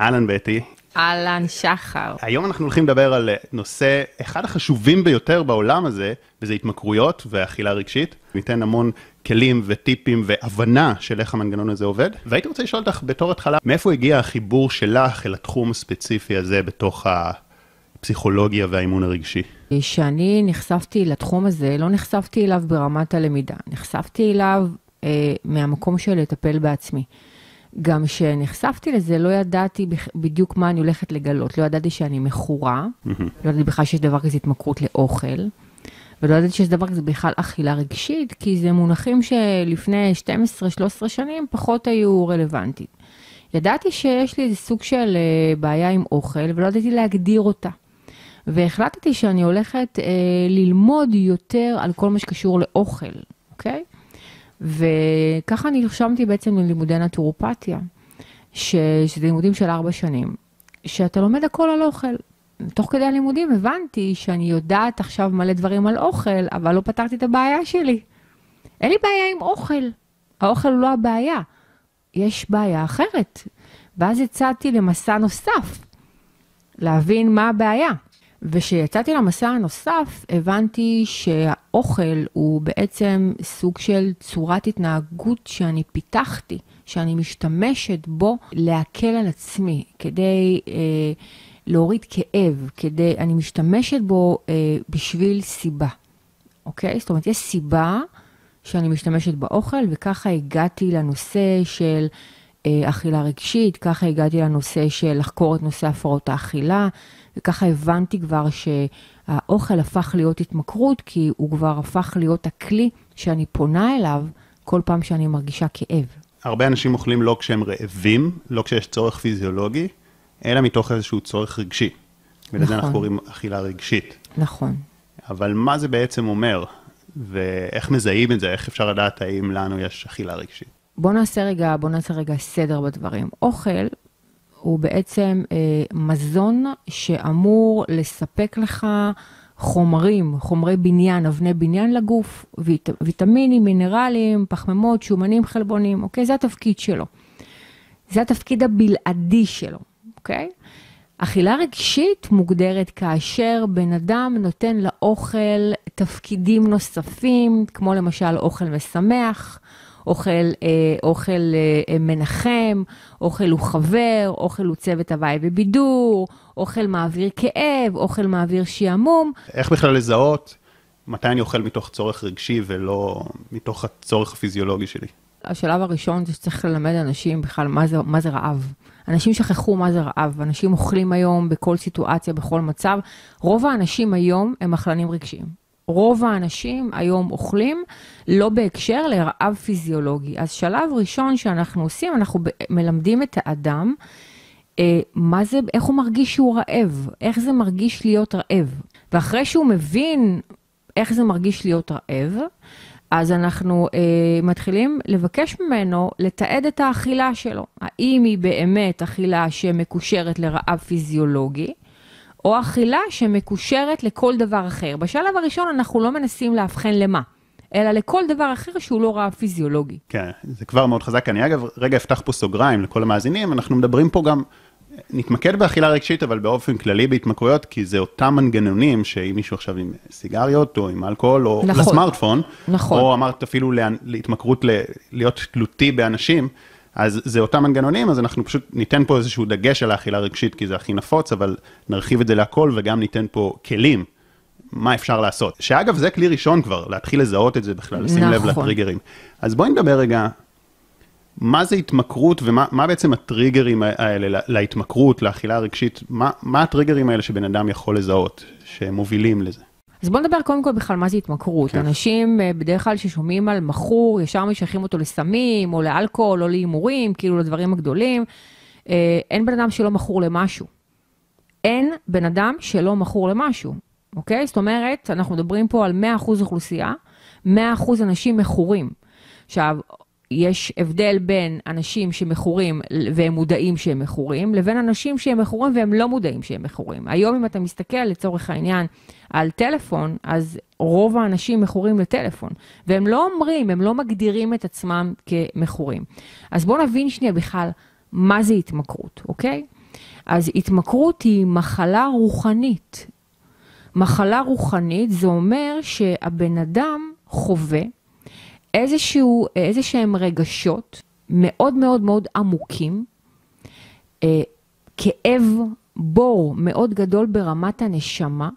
אהלן בטי. אהלן שחר. היום אנחנו הולכים לדבר על נושא אחד החשובים ביותר בעולם הזה, וזה התמכרויות ואכילה רגשית. ניתן המון כלים וטיפים והבנה של איך המנגנון הזה עובד. והייתי רוצה לשאול אותך בתור התחלה, מאיפה הגיע החיבור שלך אל התחום הספציפי הזה בתוך הפסיכולוגיה והאימון הרגשי? כשאני נחשפתי לתחום הזה, לא נחשפתי אליו ברמת הלמידה, נחשפתי אליו אה, מהמקום של לטפל בעצמי. גם כשנחשפתי לזה, לא ידעתי בדיוק מה אני הולכת לגלות. לא ידעתי שאני מכורה, mm-hmm. לא ידעתי בכלל שיש דבר כזה התמכרות לאוכל, ולא ידעתי שיש דבר כזה בכלל אכילה רגשית, כי זה מונחים שלפני 12-13 שנים פחות היו רלוונטיים. ידעתי שיש לי איזה סוג של uh, בעיה עם אוכל, ולא ידעתי להגדיר אותה. והחלטתי שאני הולכת uh, ללמוד יותר על כל מה שקשור לאוכל, אוקיי? וככה נרשמתי בעצם ללימודי נטורופתיה, ש... שזה לימודים של ארבע שנים, שאתה לומד הכל על אוכל. תוך כדי הלימודים הבנתי שאני יודעת עכשיו מלא דברים על אוכל, אבל לא פתרתי את הבעיה שלי. אין לי בעיה עם אוכל, האוכל הוא לא הבעיה, יש בעיה אחרת. ואז יצאתי למסע נוסף, להבין מה הבעיה. וכשיצאתי למסע הנוסף, הבנתי שהאוכל הוא בעצם סוג של צורת התנהגות שאני פיתחתי, שאני משתמשת בו להקל על עצמי, כדי אה, להוריד כאב, כדי, אני משתמשת בו אה, בשביל סיבה, אוקיי? זאת אומרת, יש סיבה שאני משתמשת באוכל, וככה הגעתי לנושא של... אה, אכילה רגשית, ככה הגעתי לנושא של לחקור את נושא הפרעות האכילה, וככה הבנתי כבר שהאוכל הפך להיות התמכרות, כי הוא כבר הפך להיות הכלי שאני פונה אליו כל פעם שאני מרגישה כאב. הרבה אנשים אוכלים לא כשהם רעבים, לא כשיש צורך פיזיולוגי, אלא מתוך איזשהו צורך רגשי. ולזה נכון. אנחנו קוראים אכילה רגשית. נכון. אבל מה זה בעצם אומר? ואיך מזהים את זה? איך אפשר לדעת האם לנו יש אכילה רגשית? בוא נעשה רגע, בוא נעשה רגע סדר בדברים. אוכל הוא בעצם אה, מזון שאמור לספק לך חומרים, חומרי בניין, אבני בניין לגוף, ויט, ויטמינים, מינרלים, פחמימות, שומנים, חלבונים, אוקיי? זה התפקיד שלו. זה התפקיד הבלעדי שלו, אוקיי? אכילה רגשית מוגדרת כאשר בן אדם נותן לאוכל תפקידים נוספים, כמו למשל אוכל משמח, אוכל, אה, אוכל אה, מנחם, אוכל הוא חבר, אוכל הוא צוות הוואי ובידור, אוכל מעביר כאב, אוכל מעביר שעמום. איך בכלל לזהות מתי אני אוכל מתוך צורך רגשי ולא מתוך הצורך הפיזיולוגי שלי? השלב הראשון זה שצריך ללמד אנשים בכלל מה זה, מה זה רעב. אנשים שכחו מה זה רעב, אנשים אוכלים היום בכל סיטואציה, בכל מצב. רוב האנשים היום הם אכלנים רגשיים. רוב האנשים היום אוכלים לא בהקשר לרעב פיזיולוגי. אז שלב ראשון שאנחנו עושים, אנחנו מלמדים את האדם אה, מה זה, איך הוא מרגיש שהוא רעב, איך זה מרגיש להיות רעב. ואחרי שהוא מבין איך זה מרגיש להיות רעב, אז אנחנו אה, מתחילים לבקש ממנו לתעד את האכילה שלו. האם היא באמת אכילה שמקושרת לרעב פיזיולוגי, או אכילה שמקושרת לכל דבר אחר. בשלב הראשון אנחנו לא מנסים לאבחן למה, אלא לכל דבר אחר שהוא לא רעב פיזיולוגי. כן, זה כבר מאוד חזק. אני אגב, רגע אפתח פה סוגריים לכל המאזינים, אנחנו מדברים פה גם, נתמקד באכילה רגשית, אבל באופן כללי בהתמכרויות, כי זה אותם מנגנונים שאם מישהו עכשיו עם סיגריות, או עם אלכוהול, או נכון, לסמארטפון, נכון. או אמרת אפילו להתמכרות להיות תלותי באנשים, אז זה אותם מנגנונים, אז אנחנו פשוט ניתן פה איזשהו דגש על האכילה רגשית, כי זה הכי נפוץ, אבל נרחיב את זה להכל וגם ניתן פה כלים, מה אפשר לעשות. שאגב, זה כלי ראשון כבר, להתחיל לזהות את זה בכלל, לשים נכון. לב לטריגרים. אז בואי נדבר רגע, מה זה התמכרות ומה בעצם הטריגרים האלה להתמכרות, לאכילה רגשית, מה, מה הטריגרים האלה שבן אדם יכול לזהות, שמובילים לזה? אז בוא נדבר קודם כל בכלל מה זה התמכרות. כן. אנשים אה, בדרך כלל ששומעים על מכור, ישר משייכים אותו לסמים, או לאלכוהול, או להימורים, כאילו לדברים הגדולים. אה, אין בן אדם שלא מכור למשהו. אין בן אדם שלא מכור למשהו, אוקיי? זאת אומרת, אנחנו מדברים פה על 100% אוכלוסייה, 100% אנשים מכורים. עכשיו, יש הבדל בין אנשים שמכורים והם מודעים שהם מכורים, לבין אנשים שהם מכורים והם לא מודעים שהם מכורים. היום אם אתה מסתכל לצורך העניין על טלפון, אז רוב האנשים מכורים לטלפון, והם לא אומרים, הם לא מגדירים את עצמם כמכורים. אז בואו נבין שנייה בכלל מה זה התמכרות, אוקיי? אז התמכרות היא מחלה רוחנית. מחלה רוחנית זה אומר שהבן אדם חווה איזשהו, איזה שהם רגשות מאוד מאוד מאוד עמוקים, אה, כאב בור מאוד גדול ברמת הנשמה,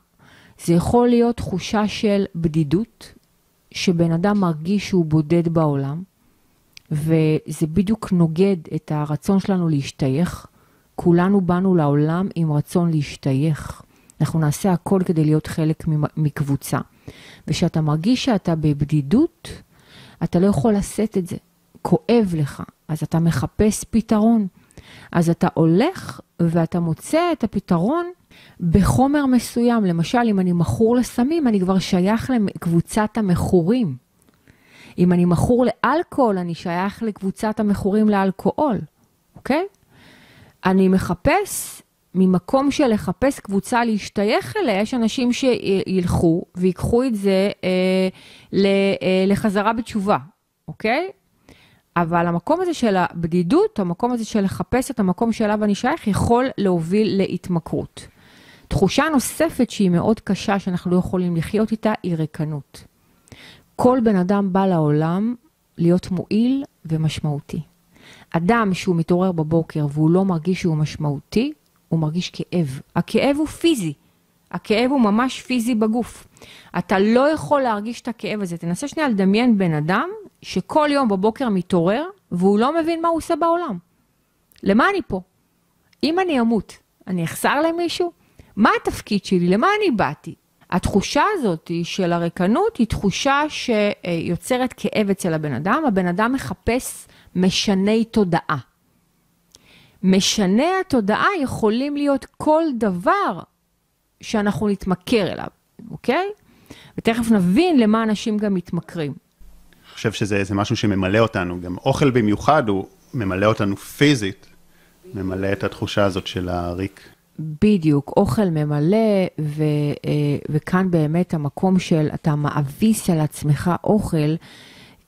זה יכול להיות תחושה של בדידות, שבן אדם מרגיש שהוא בודד בעולם, וזה בדיוק נוגד את הרצון שלנו להשתייך. כולנו באנו לעולם עם רצון להשתייך. אנחנו נעשה הכל כדי להיות חלק מקבוצה. וכשאתה מרגיש שאתה בבדידות, אתה לא יכול לשאת את זה. כואב לך, אז אתה מחפש פתרון. אז אתה הולך ואתה מוצא את הפתרון בחומר מסוים. למשל, אם אני מכור לסמים, אני כבר שייך לקבוצת המכורים. אם אני מכור לאלכוהול, אני שייך לקבוצת המכורים לאלכוהול, אוקיי? אני מחפש, ממקום של לחפש קבוצה להשתייך אליה, יש אנשים שילכו ויקחו את זה אה, אה, לחזרה בתשובה, אוקיי? אבל המקום הזה של הבדידות, המקום הזה של לחפש את המקום שאליו אני שייך, יכול להוביל להתמכרות. תחושה נוספת שהיא מאוד קשה, שאנחנו לא יכולים לחיות איתה, היא ריקנות. כל בן אדם בא לעולם להיות מועיל ומשמעותי. אדם שהוא מתעורר בבוקר והוא לא מרגיש שהוא משמעותי, הוא מרגיש כאב. הכאב הוא פיזי. הכאב הוא ממש פיזי בגוף. אתה לא יכול להרגיש את הכאב הזה. תנסה שנייה לדמיין בן אדם שכל יום בבוקר מתעורר והוא לא מבין מה הוא עושה בעולם. למה אני פה? אם אני אמות, אני אחסר למישהו? מה התפקיד שלי? למה אני באתי? התחושה הזאת של הריקנות היא תחושה שיוצרת כאב אצל הבן אדם. הבן אדם מחפש משני תודעה. משני התודעה יכולים להיות כל דבר שאנחנו נתמכר אליו, אוקיי? ותכף נבין למה אנשים גם מתמכרים. אני חושב שזה משהו שממלא אותנו, גם אוכל במיוחד הוא ממלא אותנו פיזית, ממלא את התחושה הזאת של הריק. בדיוק, אוכל ממלא, ו, אה, וכאן באמת המקום של אתה מאביס על עצמך אוכל,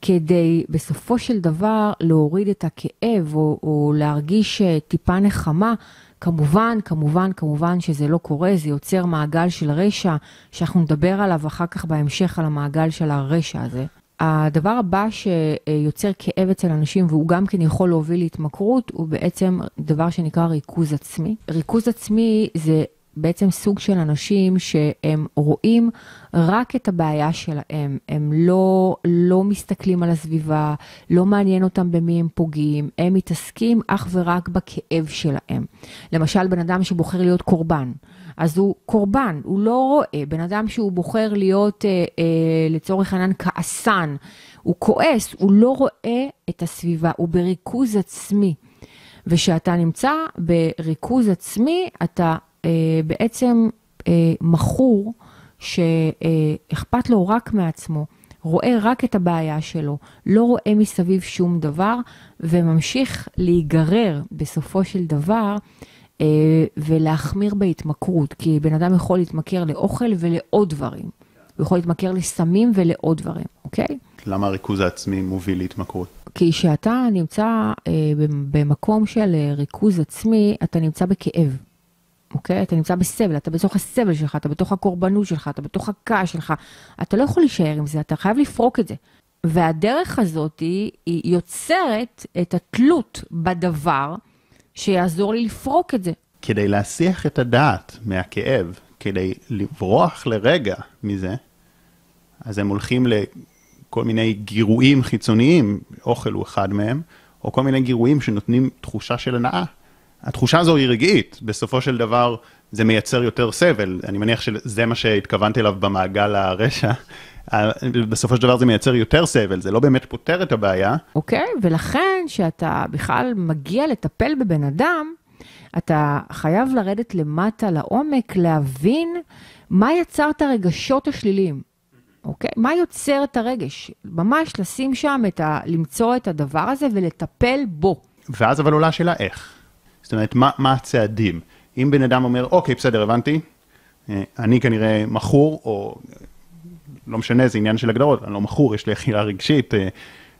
כדי בסופו של דבר להוריד את הכאב או, או להרגיש אה, טיפה נחמה. כמובן, כמובן, כמובן שזה לא קורה, זה יוצר מעגל של רשע, שאנחנו נדבר עליו אחר כך בהמשך, על המעגל של הרשע הזה. הדבר הבא שיוצר כאב אצל אנשים, והוא גם כן יכול להוביל להתמכרות, הוא בעצם דבר שנקרא ריכוז עצמי. ריכוז עצמי זה בעצם סוג של אנשים שהם רואים רק את הבעיה שלהם, הם לא, לא מסתכלים על הסביבה, לא מעניין אותם במי הם פוגעים, הם מתעסקים אך ורק בכאב שלהם. למשל, בן אדם שבוחר להיות קורבן. אז הוא קורבן, הוא לא רואה. בן אדם שהוא בוחר להיות, אה, אה, לצורך העניין, כעסן, הוא כועס, הוא לא רואה את הסביבה, הוא בריכוז עצמי. וכשאתה נמצא בריכוז עצמי, אתה בעצם אה, מכור שאכפת לו רק מעצמו. רואה רק את הבעיה שלו, לא רואה מסביב שום דבר, וממשיך להיגרר בסופו של דבר אה, ולהחמיר בהתמכרות, כי בן אדם יכול להתמכר לאוכל ולעוד דברים. הוא יכול להתמכר לסמים ולעוד דברים, אוקיי? למה הריכוז העצמי מוביל להתמכרות? כי כשאתה נמצא אה, במקום של אה, ריכוז עצמי, אתה נמצא בכאב. אוקיי? אתה נמצא בסבל, אתה בתוך הסבל שלך, אתה בתוך הקורבנות שלך, אתה בתוך הכעס שלך. אתה לא יכול להישאר עם זה, אתה חייב לפרוק את זה. והדרך הזאת היא, היא יוצרת את התלות בדבר שיעזור לי לפרוק את זה. כדי להסיח את הדעת מהכאב, כדי לברוח לרגע מזה, אז הם הולכים לכל מיני גירויים חיצוניים, אוכל הוא אחד מהם, או כל מיני גירויים שנותנים תחושה של הנאה. התחושה הזו היא רגעית, בסופו של דבר זה מייצר יותר סבל, אני מניח שזה מה שהתכוונתי אליו במעגל הרשע. בסופו של דבר זה מייצר יותר סבל, זה לא באמת פותר את הבעיה. אוקיי, okay, ולכן כשאתה בכלל מגיע לטפל בבן אדם, אתה חייב לרדת למטה לעומק, להבין מה יצר את הרגשות השליליים. אוקיי? Okay? מה יוצר את הרגש? ממש לשים שם את ה... למצוא את הדבר הזה ולטפל בו. ואז אבל עולה השאלה איך. זאת אומרת, מה, מה הצעדים? אם בן אדם אומר, אוקיי, בסדר, הבנתי, אה, אני כנראה מכור, או לא משנה, זה עניין של הגדרות, אני לא מכור, יש לי אכילה רגשית, אה,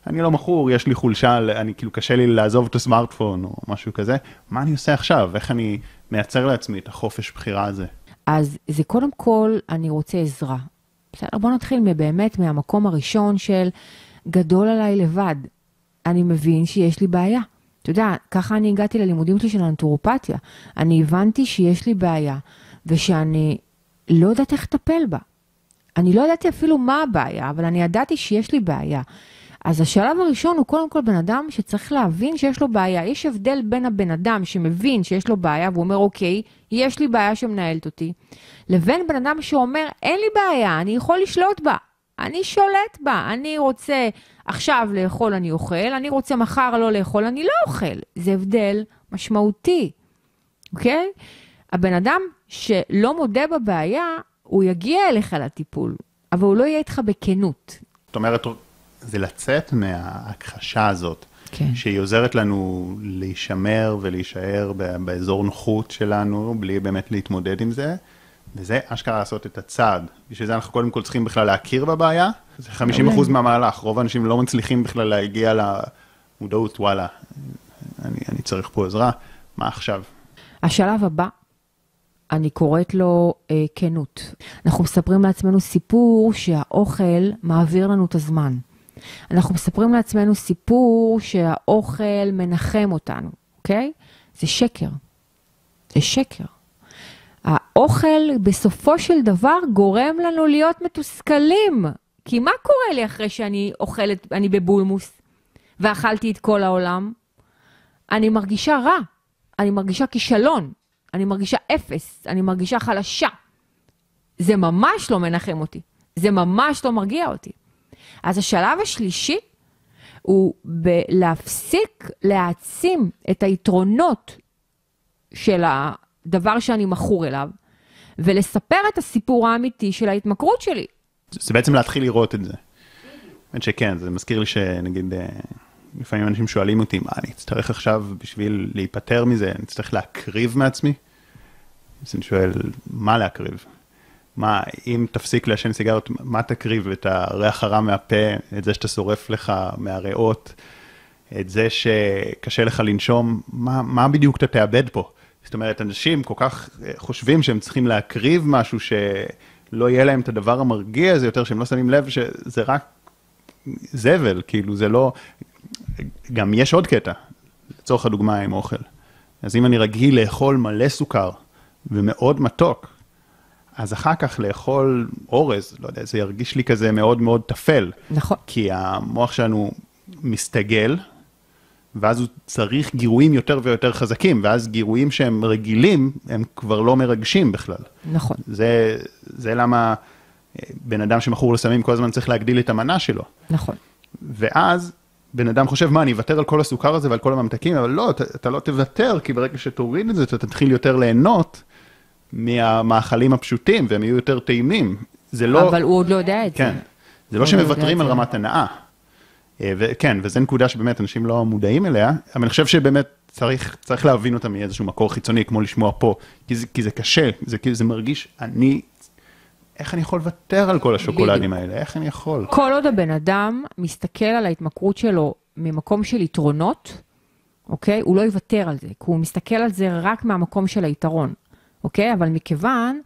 אני לא מכור, יש לי חולשה, אני כאילו קשה לי לעזוב את הסמארטפון או משהו כזה, מה אני עושה עכשיו? איך אני מייצר לעצמי את החופש בחירה הזה? אז זה קודם כל, אני רוצה עזרה. בסדר, בוא נתחיל באמת מהמקום הראשון של גדול עליי לבד. אני מבין שיש לי בעיה. אתה יודע, ככה אני הגעתי ללימודים שלי של הנטורופתיה. אני הבנתי שיש לי בעיה, ושאני לא יודעת איך לטפל בה. אני לא ידעתי אפילו מה הבעיה, אבל אני ידעתי שיש לי בעיה. אז השלב הראשון הוא קודם כל בן אדם שצריך להבין שיש לו בעיה. יש הבדל בין הבן אדם שמבין שיש לו בעיה והוא אומר, אוקיי, יש לי בעיה שמנהלת אותי, לבין בן אדם שאומר, אין לי בעיה, אני יכול לשלוט בה. אני שולט בה, אני רוצה עכשיו לאכול, אני אוכל, אני רוצה מחר לא לאכול, אני לא אוכל. זה הבדל משמעותי, אוקיי? הבן אדם שלא מודה בבעיה, הוא יגיע אליך לטיפול, אבל הוא לא יהיה איתך בכנות. זאת אומרת, זה לצאת מההכחשה הזאת, כן. שהיא עוזרת לנו להישמר ולהישאר באזור נוחות שלנו, בלי באמת להתמודד עם זה, וזה אשכרה לעשות את הצעד. בשביל זה אנחנו קודם כל צריכים בכלל להכיר בבעיה, זה 50% מהמהלך, רוב האנשים לא מצליחים בכלל להגיע למודעות, וואלה, אני, אני צריך פה עזרה, מה עכשיו? השלב הבא, אני קוראת לו אה, כנות. אנחנו מספרים לעצמנו סיפור שהאוכל מעביר לנו את הזמן. אנחנו מספרים לעצמנו סיפור שהאוכל מנחם אותנו, אוקיי? זה שקר. זה שקר. האוכל בסופו של דבר גורם לנו להיות מתוסכלים. כי מה קורה לי אחרי שאני אוכלת, אני בבולמוס, ואכלתי את כל העולם? אני מרגישה רע, אני מרגישה כישלון, אני מרגישה אפס, אני מרגישה חלשה. זה ממש לא מנחם אותי, זה ממש לא מרגיע אותי. אז השלב השלישי הוא להפסיק להעצים את היתרונות של הדבר שאני מכור אליו, ולספר את הסיפור האמיתי של ההתמכרות שלי. זה בעצם להתחיל לראות את זה. האמת שכן, זה מזכיר לי שנגיד, אה, לפעמים אנשים שואלים אותי, מה, אני אצטרך עכשיו בשביל להיפטר מזה, אני אצטרך להקריב מעצמי? אז אני שואל, מה להקריב? מה, אם תפסיק לעשן סיגריות, מה תקריב? את הריח הרע מהפה, את זה שאתה שורף לך מהריאות, את זה שקשה לך לנשום, מה, מה בדיוק אתה תאבד פה? זאת אומרת, אנשים כל כך אה, חושבים שהם צריכים להקריב משהו שלא יהיה להם את הדבר המרגיע הזה יותר, שהם לא שמים לב שזה רק זבל, כאילו זה לא... גם יש עוד קטע, לצורך הדוגמה עם אוכל. אז אם אני רגיל לאכול מלא סוכר ומאוד מתוק, אז אחר כך לאכול אורז, לא יודע, זה ירגיש לי כזה מאוד מאוד טפל. נכון. כי המוח שלנו מסתגל, ואז הוא צריך גירויים יותר ויותר חזקים, ואז גירויים שהם רגילים, הם כבר לא מרגשים בכלל. נכון. זה, זה למה אה, בן אדם שמכור לסמים כל הזמן צריך להגדיל את המנה שלו. נכון. ואז בן אדם חושב, מה, אני אוותר על כל הסוכר הזה ועל כל הממתקים, אבל לא, אתה, אתה לא תוותר, כי ברגע שתוריד את זה, אתה תתחיל יותר ליהנות מהמאכלים הפשוטים, והם יהיו יותר טעימים. זה לא... אבל הוא עוד לא יודע את כן. זה. זה לא שמוותרים על רמת הנאה. אה, וכן, וזו נקודה שבאמת אנשים לא מודעים אליה, אבל אני חושב שבאמת צריך, צריך להבין אותה מאיזשהו מקור חיצוני, כמו לשמוע פה, כי זה, כי זה קשה, זה, כי זה מרגיש, אני, איך אני יכול לוותר על כל השוקולדים האלה? איך אני יכול? כל עוד הבן אדם מסתכל על ההתמכרות שלו ממקום של יתרונות, אוקיי? הוא לא יוותר על זה, כי הוא מסתכל על זה רק מהמקום של היתרון, אוקיי? אבל מכיוון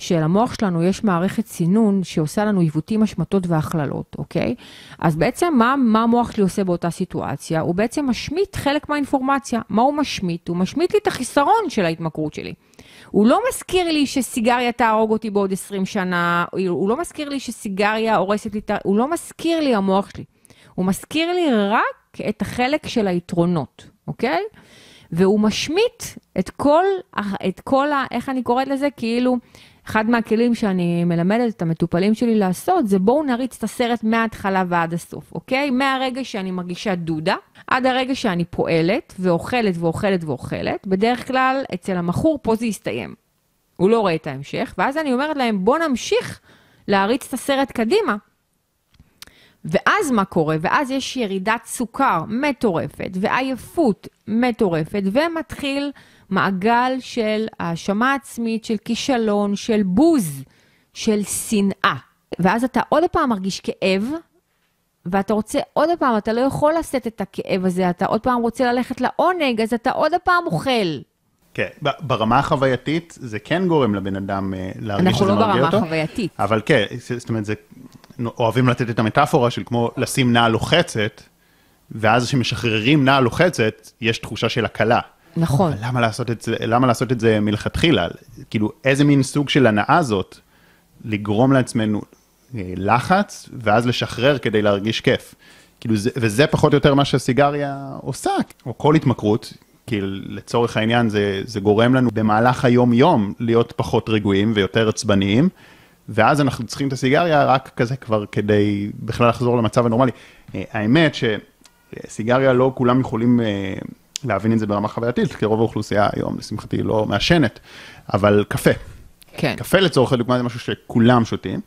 שלמוח שלנו יש מערכת סינון שעושה לנו עיוותים, השמטות והכללות, אוקיי? אז בעצם מה, מה המוח שלי עושה באותה סיטואציה? הוא בעצם משמיט חלק מהאינפורמציה. מה הוא משמיט? הוא משמיט לי את החיסרון של ההתמכרות שלי. הוא לא מזכיר לי שסיגריה תהרוג אותי בעוד 20 שנה, הוא לא מזכיר לי שסיגריה הורסת לי, הוא לא מזכיר לי המוח שלי. הוא מזכיר לי רק את החלק של היתרונות, אוקיי? והוא משמיט את כל, את כל ה... איך אני קוראת לזה? כאילו, אחד מהכלים שאני מלמדת את המטופלים שלי לעשות, זה בואו נריץ את הסרט מההתחלה ועד הסוף, אוקיי? מהרגע שאני מרגישה דודה, עד הרגע שאני פועלת, ואוכלת ואוכלת ואוכלת. בדרך כלל, אצל המכור פה זה יסתיים. הוא לא רואה את ההמשך, ואז אני אומרת להם, בואו נמשיך להריץ את הסרט קדימה. ואז מה קורה? ואז יש ירידת סוכר מטורפת, ועייפות מטורפת, ומתחיל מעגל של האשמה עצמית, של כישלון, של בוז, של שנאה. ואז אתה עוד פעם מרגיש כאב, ואתה רוצה עוד פעם, אתה לא יכול לשאת את הכאב הזה, אתה עוד פעם רוצה ללכת לעונג, אז אתה עוד פעם אוכל. כן, ברמה החווייתית זה כן גורם לבן אדם אה, להרגיש אנחנו שזה לא מרגיע ברמה אותו. החווייתית. אבל כן, זאת אומרת, זה, אוהבים לתת את המטאפורה של כמו לשים נעל לוחצת, ואז כשמשחררים נעל לוחצת, יש תחושה של הקלה. נכון. למה לעשות את זה, למה לעשות את זה מלכתחילה? כאילו, איזה מין סוג של הנאה זאת, לגרום לעצמנו אה, לחץ, ואז לשחרר כדי להרגיש כיף. כאילו, זה, וזה פחות או יותר מה שהסיגריה עושה, או כל התמכרות, כי לצורך העניין זה, זה גורם לנו במהלך היום-יום להיות פחות רגועים ויותר עצבניים, ואז אנחנו צריכים את הסיגריה רק כזה כבר כדי בכלל לחזור למצב הנורמלי. אה, האמת שסיגריה לא כולם יכולים אה, להבין את זה ברמה חווייתית, כי רוב האוכלוסייה היום, לשמחתי, לא מעשנת, אבל קפה. כן, קפה לצורך הדוגמה זה משהו שכולם שותים.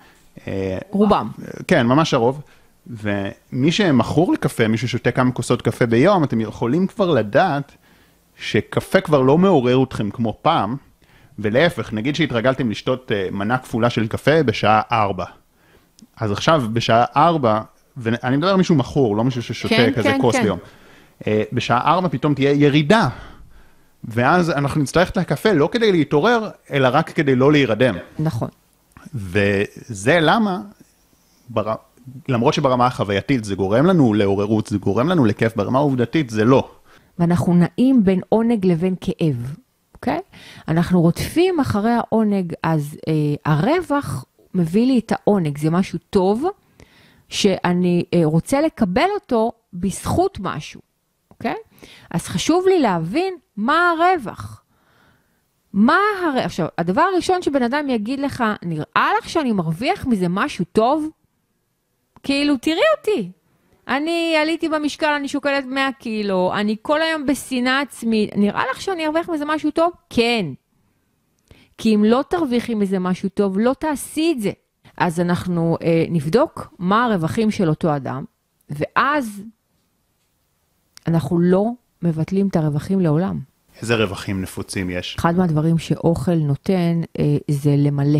אה, רובם. כן, ממש הרוב. ומי שמכור לקפה, מי ששותה כמה כוסות קפה ביום, אתם יכולים כבר לדעת שקפה כבר לא מעורר אתכם כמו פעם, ולהפך, נגיד שהתרגלתם לשתות אה, מנה כפולה של קפה בשעה 4. אז עכשיו, בשעה 4, ואני מדבר על מישהו מכור, לא מישהו ששותה כן, כזה כן, כוס כן. ביום. אה, בשעה 4 פתאום תהיה ירידה. ואז אנחנו נצטרך את הקפה לא כדי להתעורר, אלא רק כדי לא להירדם. נכון. וזה למה, בר... למרות שברמה החווייתית זה גורם לנו לעוררות, זה גורם לנו לכיף, ברמה העובדתית זה לא. ואנחנו נעים בין עונג לבין כאב, אוקיי? אנחנו רודפים אחרי העונג, אז אה, הרווח מביא לי את העונג, זה משהו טוב, שאני אה, רוצה לקבל אותו בזכות משהו, אוקיי? אז חשוב לי להבין מה הרווח. מה הרווח? עכשיו, הדבר הראשון שבן אדם יגיד לך, נראה לך שאני מרוויח מזה משהו טוב? כאילו, תראי אותי. אני עליתי במשקל, אני שוקלת 100 קילו, אני כל היום בשנאה עצמית. נראה לך שאני ארוויח מזה משהו טוב? כן. כי אם לא תרוויחי מזה משהו טוב, לא תעשי את זה. אז אנחנו אה, נבדוק מה הרווחים של אותו אדם, ואז אנחנו לא מבטלים את הרווחים לעולם. איזה רווחים נפוצים יש? אחד מהדברים שאוכל נותן אה, זה למלא.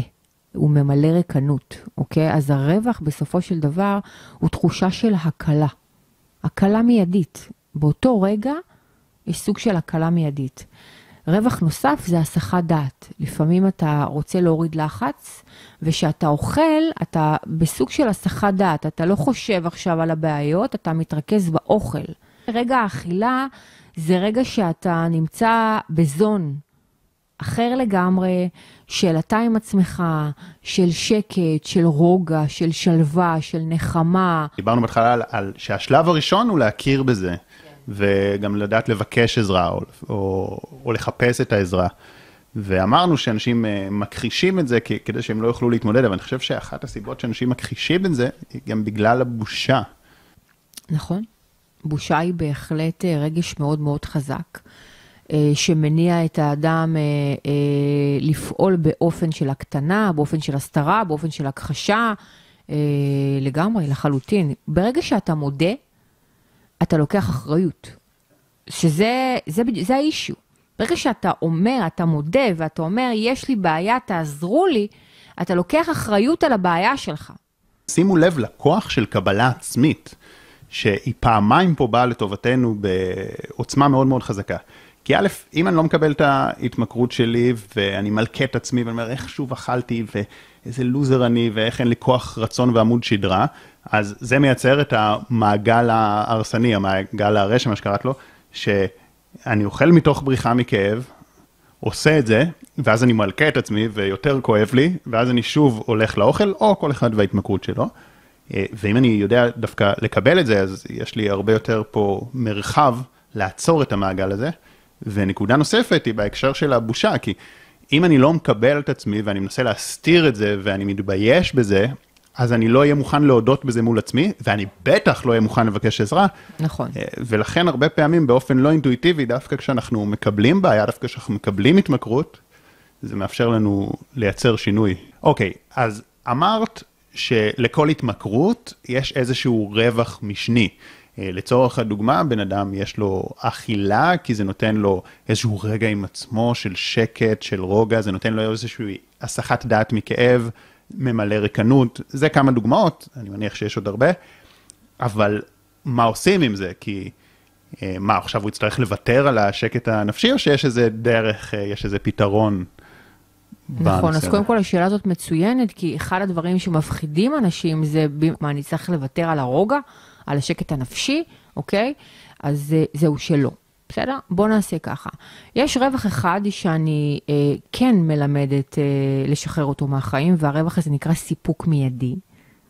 הוא ממלא ריקנות, אוקיי? אז הרווח בסופו של דבר הוא תחושה של הקלה. הקלה מיידית. באותו רגע יש סוג של הקלה מיידית. רווח נוסף זה הסחת דעת. לפעמים אתה רוצה להוריד לחץ, וכשאתה אוכל, אתה בסוג של הסחת דעת. אתה לא חושב עכשיו על הבעיות, אתה מתרכז באוכל. רגע האכילה זה רגע שאתה נמצא בזון אחר לגמרי, של אתה עם עצמך, של שקט, של רוגע, של שלווה, של נחמה. דיברנו בהתחלה על, על שהשלב הראשון הוא להכיר בזה, וגם לדעת לבקש עזרה, או, או, או לחפש את העזרה. ואמרנו שאנשים אה, מכחישים את זה כדי שהם לא יוכלו להתמודד, אבל אני חושב שאחת הסיבות שאנשים מכחישים את זה, היא גם בגלל הבושה. נכון. בושה היא בהחלט אה, רגש מאוד מאוד חזק, אה, שמניע את האדם אה, לפעול באופן של הקטנה, באופן של הסתרה, באופן של הכחשה, לגמרי, לחלוטין. ברגע שאתה מודה, אתה לוקח אחריות. שזה זה, זה האישיו. ברגע שאתה אומר, אתה מודה ואתה אומר, יש לי בעיה, תעזרו לי, אתה לוקח אחריות על הבעיה שלך. שימו לב לכוח של קבלה עצמית, שהיא פעמיים פה באה לטובתנו בעוצמה מאוד מאוד חזקה. כי א', אם אני לא מקבל את ההתמכרות שלי, ואני מלכה את עצמי, ואני אומר, איך שוב אכלתי, ואיזה לוזר אני, ואיך אין לי כוח רצון ועמוד שדרה, אז זה מייצר את המעגל ההרסני, המעגל הרשע, מה שקראת לו, שאני אוכל מתוך בריחה מכאב, עושה את זה, ואז אני מלכה את עצמי ויותר כואב לי, ואז אני שוב הולך לאוכל, או כל אחד וההתמכרות שלו. אה, ואם אני יודע דווקא לקבל את זה, אז יש לי הרבה יותר פה מרחב לעצור את המעגל הזה. ונקודה נוספת היא בהקשר של הבושה, כי אם אני לא מקבל את עצמי ואני מנסה להסתיר את זה ואני מתבייש בזה, אז אני לא אהיה מוכן להודות בזה מול עצמי, ואני בטח לא אהיה מוכן לבקש עזרה. נכון. אה, ולכן הרבה פעמים באופן לא אינטואיטיבי, דווקא כשאנחנו מקבלים בעיה, דווקא כשאנחנו מקבלים התמכרות, זה מאפשר לנו לייצר שינוי. אוקיי, אז אמרת שלכל התמכרות יש איזשהו רווח משני. אה, לצורך הדוגמה, בן אדם יש לו אכילה, כי זה נותן לו איזשהו רגע עם עצמו של שקט, של רוגע, זה נותן לו איזושהי הסחת דעת מכאב, ממלא ריקנות, זה כמה דוגמאות, אני מניח שיש עוד הרבה. אבל מה עושים עם זה? כי אה, מה, עכשיו הוא יצטרך לוותר על השקט הנפשי, או שיש איזה דרך, אה, יש איזה פתרון? נכון, אז קודם? כל השאלה הזאת מצוינת, כי אחד הדברים שמפחידים אנשים זה, מה, אני צריך לוותר על הרוגע, על השקט הנפשי, אוקיי? אז זה- זהו שלא. בסדר? בואו נעשה ככה. יש רווח אחד שאני אה, כן מלמדת אה, לשחרר אותו מהחיים, והרווח הזה נקרא סיפוק מיידי.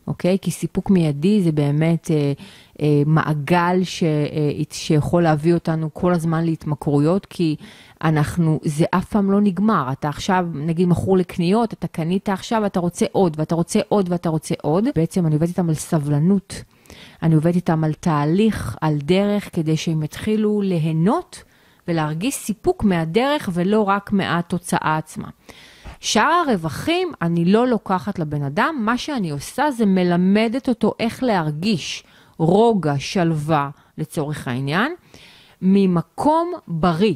אוקיי? כי סיפוק מיידי זה באמת אה, אה, מעגל ש, אה, שיכול להביא אותנו כל הזמן להתמכרויות, כי אנחנו, זה אף פעם לא נגמר. אתה עכשיו, נגיד, מכור לקניות, אתה קנית עכשיו, אתה רוצה עוד, ואתה רוצה עוד, ואתה רוצה עוד. בעצם אני עובדת איתם על סבלנות. אני עובדת איתם על תהליך, על דרך, כדי שהם יתחילו ליהנות ולהרגיש סיפוק מהדרך ולא רק מהתוצאה עצמה. שאר הרווחים אני לא לוקחת לבן אדם, מה שאני עושה זה מלמדת אותו איך להרגיש רוגע, שלווה, לצורך העניין, ממקום בריא.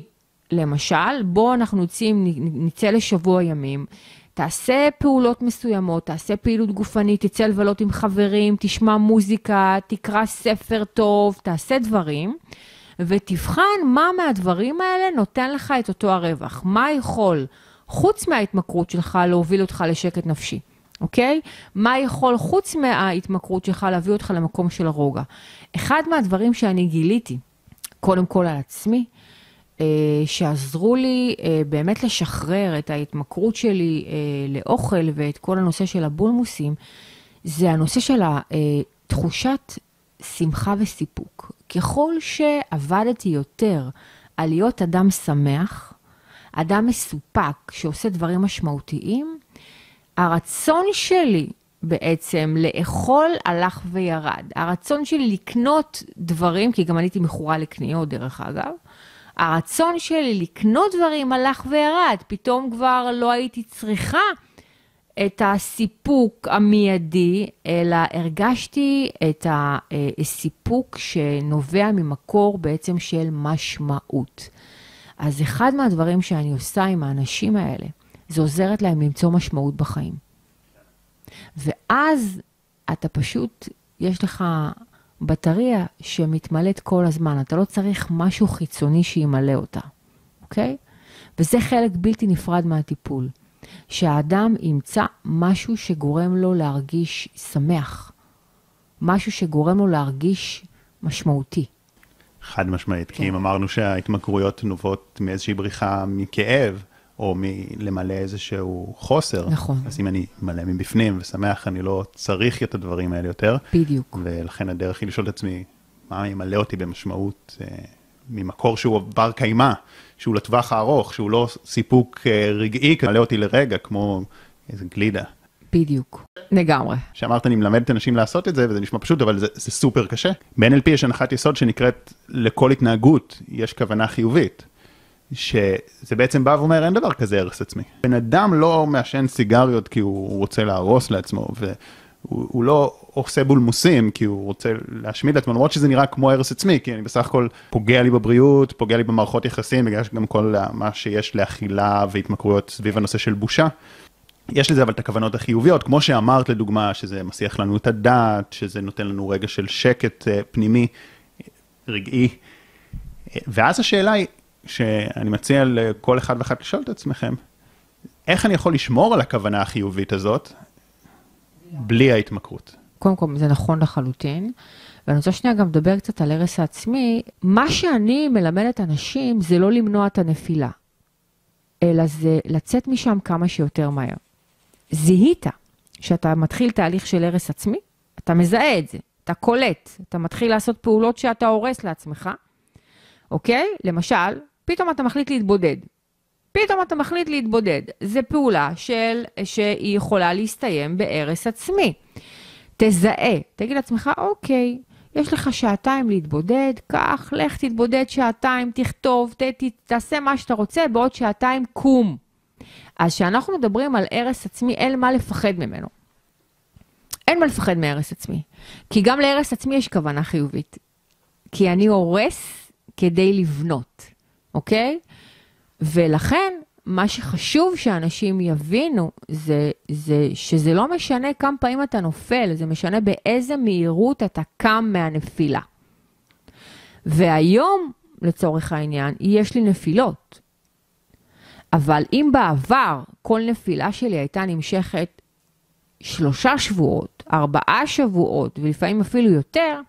למשל, בוא אנחנו יוצאים, נצא לשבוע ימים, תעשה פעולות מסוימות, תעשה פעילות גופנית, תצא לבלות עם חברים, תשמע מוזיקה, תקרא ספר טוב, תעשה דברים, ותבחן מה מהדברים האלה נותן לך את אותו הרווח. מה יכול, חוץ מההתמכרות שלך, להוביל אותך לשקט נפשי, אוקיי? מה יכול, חוץ מההתמכרות שלך, להביא אותך למקום של הרוגע? אחד מהדברים שאני גיליתי, קודם כל על עצמי, אה, שעזרו לי אה, באמת לשחרר את ההתמכרות שלי אה, לאוכל ואת כל הנושא של הבולמוסים, זה הנושא של תחושת שמחה וסיפוק. ככל שעבדתי יותר על להיות אדם שמח, אדם מסופק שעושה דברים משמעותיים, הרצון שלי בעצם לאכול הלך וירד. הרצון שלי לקנות דברים, כי גם אני הייתי מכורה לקניות דרך אגב, הרצון שלי לקנות דברים הלך וירד, פתאום כבר לא הייתי צריכה את הסיפוק המיידי, אלא הרגשתי את הסיפוק שנובע ממקור בעצם של משמעות. אז אחד מהדברים שאני עושה עם האנשים האלה, זה עוזרת להם למצוא משמעות בחיים. ואז אתה פשוט, יש לך בטריה שמתמלאת כל הזמן, אתה לא צריך משהו חיצוני שימלא אותה, אוקיי? וזה חלק בלתי נפרד מהטיפול. שהאדם ימצא משהו שגורם לו להרגיש שמח, משהו שגורם לו להרגיש משמעותי. חד משמעית, כן. כי אם אמרנו שההתמכרויות נובעות מאיזושהי בריחה מכאב, או מלמלא איזשהו חוסר, נכון. אז אם אני מלא מבפנים ושמח, אני לא צריך את הדברים האלה יותר, בדיוק. ולכן הדרך היא לשאול את עצמי, מה ימלא אותי במשמעות אה, ממקור שהוא בר קיימא, שהוא לטווח הארוך, שהוא לא סיפוק אה, רגעי, מלא אותי לרגע, כמו איזה גלידה. בדיוק. לגמרי. שאמרת, אני מלמד את האנשים לעשות את זה, וזה נשמע פשוט, אבל זה, זה סופר קשה. ב-NLP יש הנחת יסוד שנקראת, לכל התנהגות יש כוונה חיובית. שזה בעצם בא ואומר, אין דבר כזה הרס עצמי. בן אדם לא מעשן סיגריות כי הוא רוצה להרוס לעצמו, והוא הוא לא עושה בולמוסים כי הוא רוצה להשמיד לעצמו, למרות שזה נראה כמו הרס עצמי, כי אני בסך הכל פוגע לי בבריאות, פוגע לי במערכות יחסים, בגלל שגם כל מה שיש לאכילה והתמכרויות סביב הנושא של בושה. יש לזה אבל את הכוונות החיוביות, כמו שאמרת לדוגמה, שזה מסיח לנו את הדעת, שזה נותן לנו רגע של שקט אה, פנימי, רגעי. אה, ואז השאלה היא, שאני מציע לכל אחד ואחת לשאול את עצמכם, איך אני יכול לשמור על הכוונה החיובית הזאת בלי ההתמכרות? קודם כל, זה נכון לחלוטין. ואני רוצה שנייה גם לדבר קצת על הרס העצמי. מה שאני מלמדת אנשים זה לא למנוע את הנפילה, אלא זה לצאת משם כמה שיותר מהר. זיהית שאתה מתחיל תהליך של הרס עצמי, אתה מזהה את זה, אתה קולט, אתה מתחיל לעשות פעולות שאתה הורס לעצמך, אוקיי? למשל, פתאום אתה מחליט להתבודד. פתאום אתה מחליט להתבודד. זו פעולה של, שהיא יכולה להסתיים בהרס עצמי. תזהה, תגיד לעצמך, אוקיי, יש לך שעתיים להתבודד, קח, לך תתבודד שעתיים, תכתוב, ת, ת, תעשה מה שאתה רוצה, בעוד שעתיים קום. אז כשאנחנו מדברים על הרס עצמי, אין מה לפחד ממנו. אין מה לפחד מהרס עצמי. כי גם להרס עצמי יש כוונה חיובית. כי אני הורס כדי לבנות, אוקיי? ולכן, מה שחשוב שאנשים יבינו זה, זה שזה לא משנה כמה פעמים אתה נופל, זה משנה באיזה מהירות אתה קם מהנפילה. והיום, לצורך העניין, יש לי נפילות. אבל אם בעבר כל נפילה שלי הייתה נמשכת שלושה שבועות, ארבעה שבועות, ולפעמים אפילו יותר,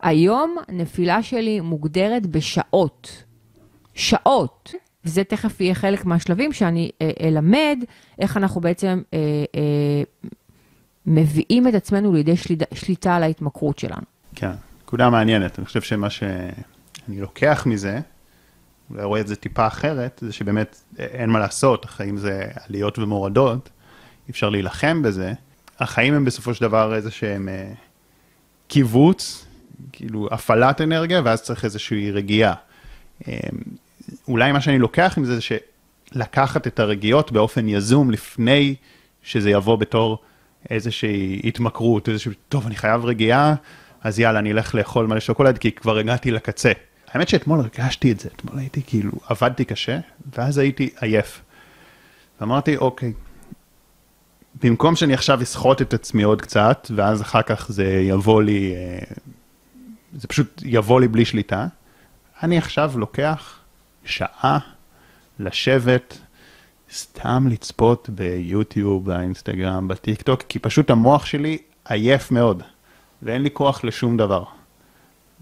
היום נפילה שלי מוגדרת בשעות. שעות. וזה תכף יהיה חלק מהשלבים שאני אה, אלמד איך אנחנו בעצם אה, אה, מביאים את עצמנו לידי שליטה, שליטה על ההתמכרות שלנו. כן, נקודה מעניינת. אני חושב שמה שאני לוקח מזה, רואה את זה טיפה אחרת, זה שבאמת אין מה לעשות, החיים זה עליות ומורדות, אי אפשר להילחם בזה. החיים הם בסופו של דבר איזה שהם אה, קיבוץ, כאילו הפעלת אנרגיה, ואז צריך איזושהי רגיעה. אה, אולי מה שאני לוקח עם זה, זה שלקחת את הרגיעות באופן יזום לפני שזה יבוא בתור איזושהי התמכרות, איזושהי, טוב, אני חייב רגיעה, אז יאללה, אני אלך לאכול מלא שוקולד, כי כבר הגעתי לקצה. האמת שאתמול הרגשתי את זה, אתמול הייתי כאילו, עבדתי קשה, ואז הייתי עייף. ואמרתי, אוקיי, במקום שאני עכשיו אסחוט את עצמי עוד קצת, ואז אחר כך זה יבוא לי, אה, זה פשוט יבוא לי בלי שליטה, אני עכשיו לוקח שעה לשבת, סתם לצפות ביוטיוב, באינסטגרם, בטיק טוק, כי פשוט המוח שלי עייף מאוד, ואין לי כוח לשום דבר.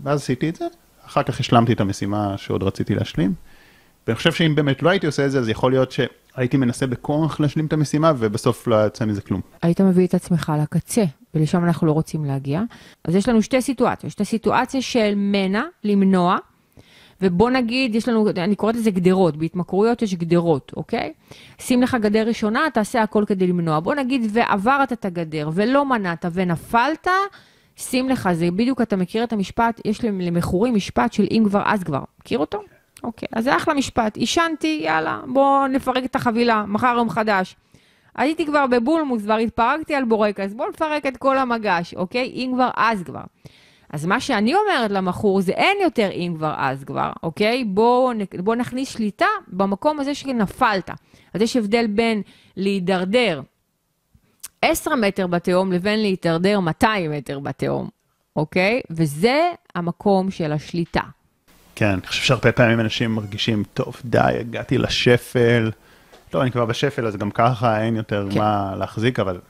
ואז עשיתי את זה, אחר כך השלמתי את המשימה שעוד רציתי להשלים, ואני חושב שאם באמת לא הייתי עושה את זה, אז יכול להיות שהייתי מנסה בכוח להשלים את המשימה, ובסוף לא יצא מזה כלום. היית מביא את עצמך לקצה, ולשם אנחנו לא רוצים להגיע. אז יש לנו שתי סיטואציות, שתי סיטואציה של מנע, למנוע, ובוא נגיד, יש לנו, אני קוראת לזה גדרות, בהתמכרויות יש גדרות, אוקיי? שים לך גדר ראשונה, תעשה הכל כדי למנוע. בוא נגיד, ועברת את הגדר, ולא מנעת ונפלת, שים לך, זה בדיוק, אתה מכיר את המשפט, יש למכורים משפט של אם כבר אז כבר. מכיר אותו? אוקיי, אז זה אחלה משפט. עישנתי, יאללה, בוא נפרק את החבילה, מחר יום חדש. הייתי כבר בבולמוס, כבר התפרקתי על בורקס, בוא נפרק את כל המגש, אוקיי? אם כבר אז כבר. אז מה שאני אומרת למכור זה אין יותר אם כבר אז כבר, אוקיי? בוא, בוא נכניס שליטה במקום הזה שנפלת. אז יש הבדל בין להידרדר 10 מטר בתהום לבין להידרדר 200 מטר בתהום, אוקיי? וזה המקום של השליטה. כן, אני חושב שהרבה פעמים אנשים מרגישים, טוב, די, הגעתי לשפל. לא, אני כבר בשפל, אז גם ככה אין יותר כן. מה להחזיק, אבל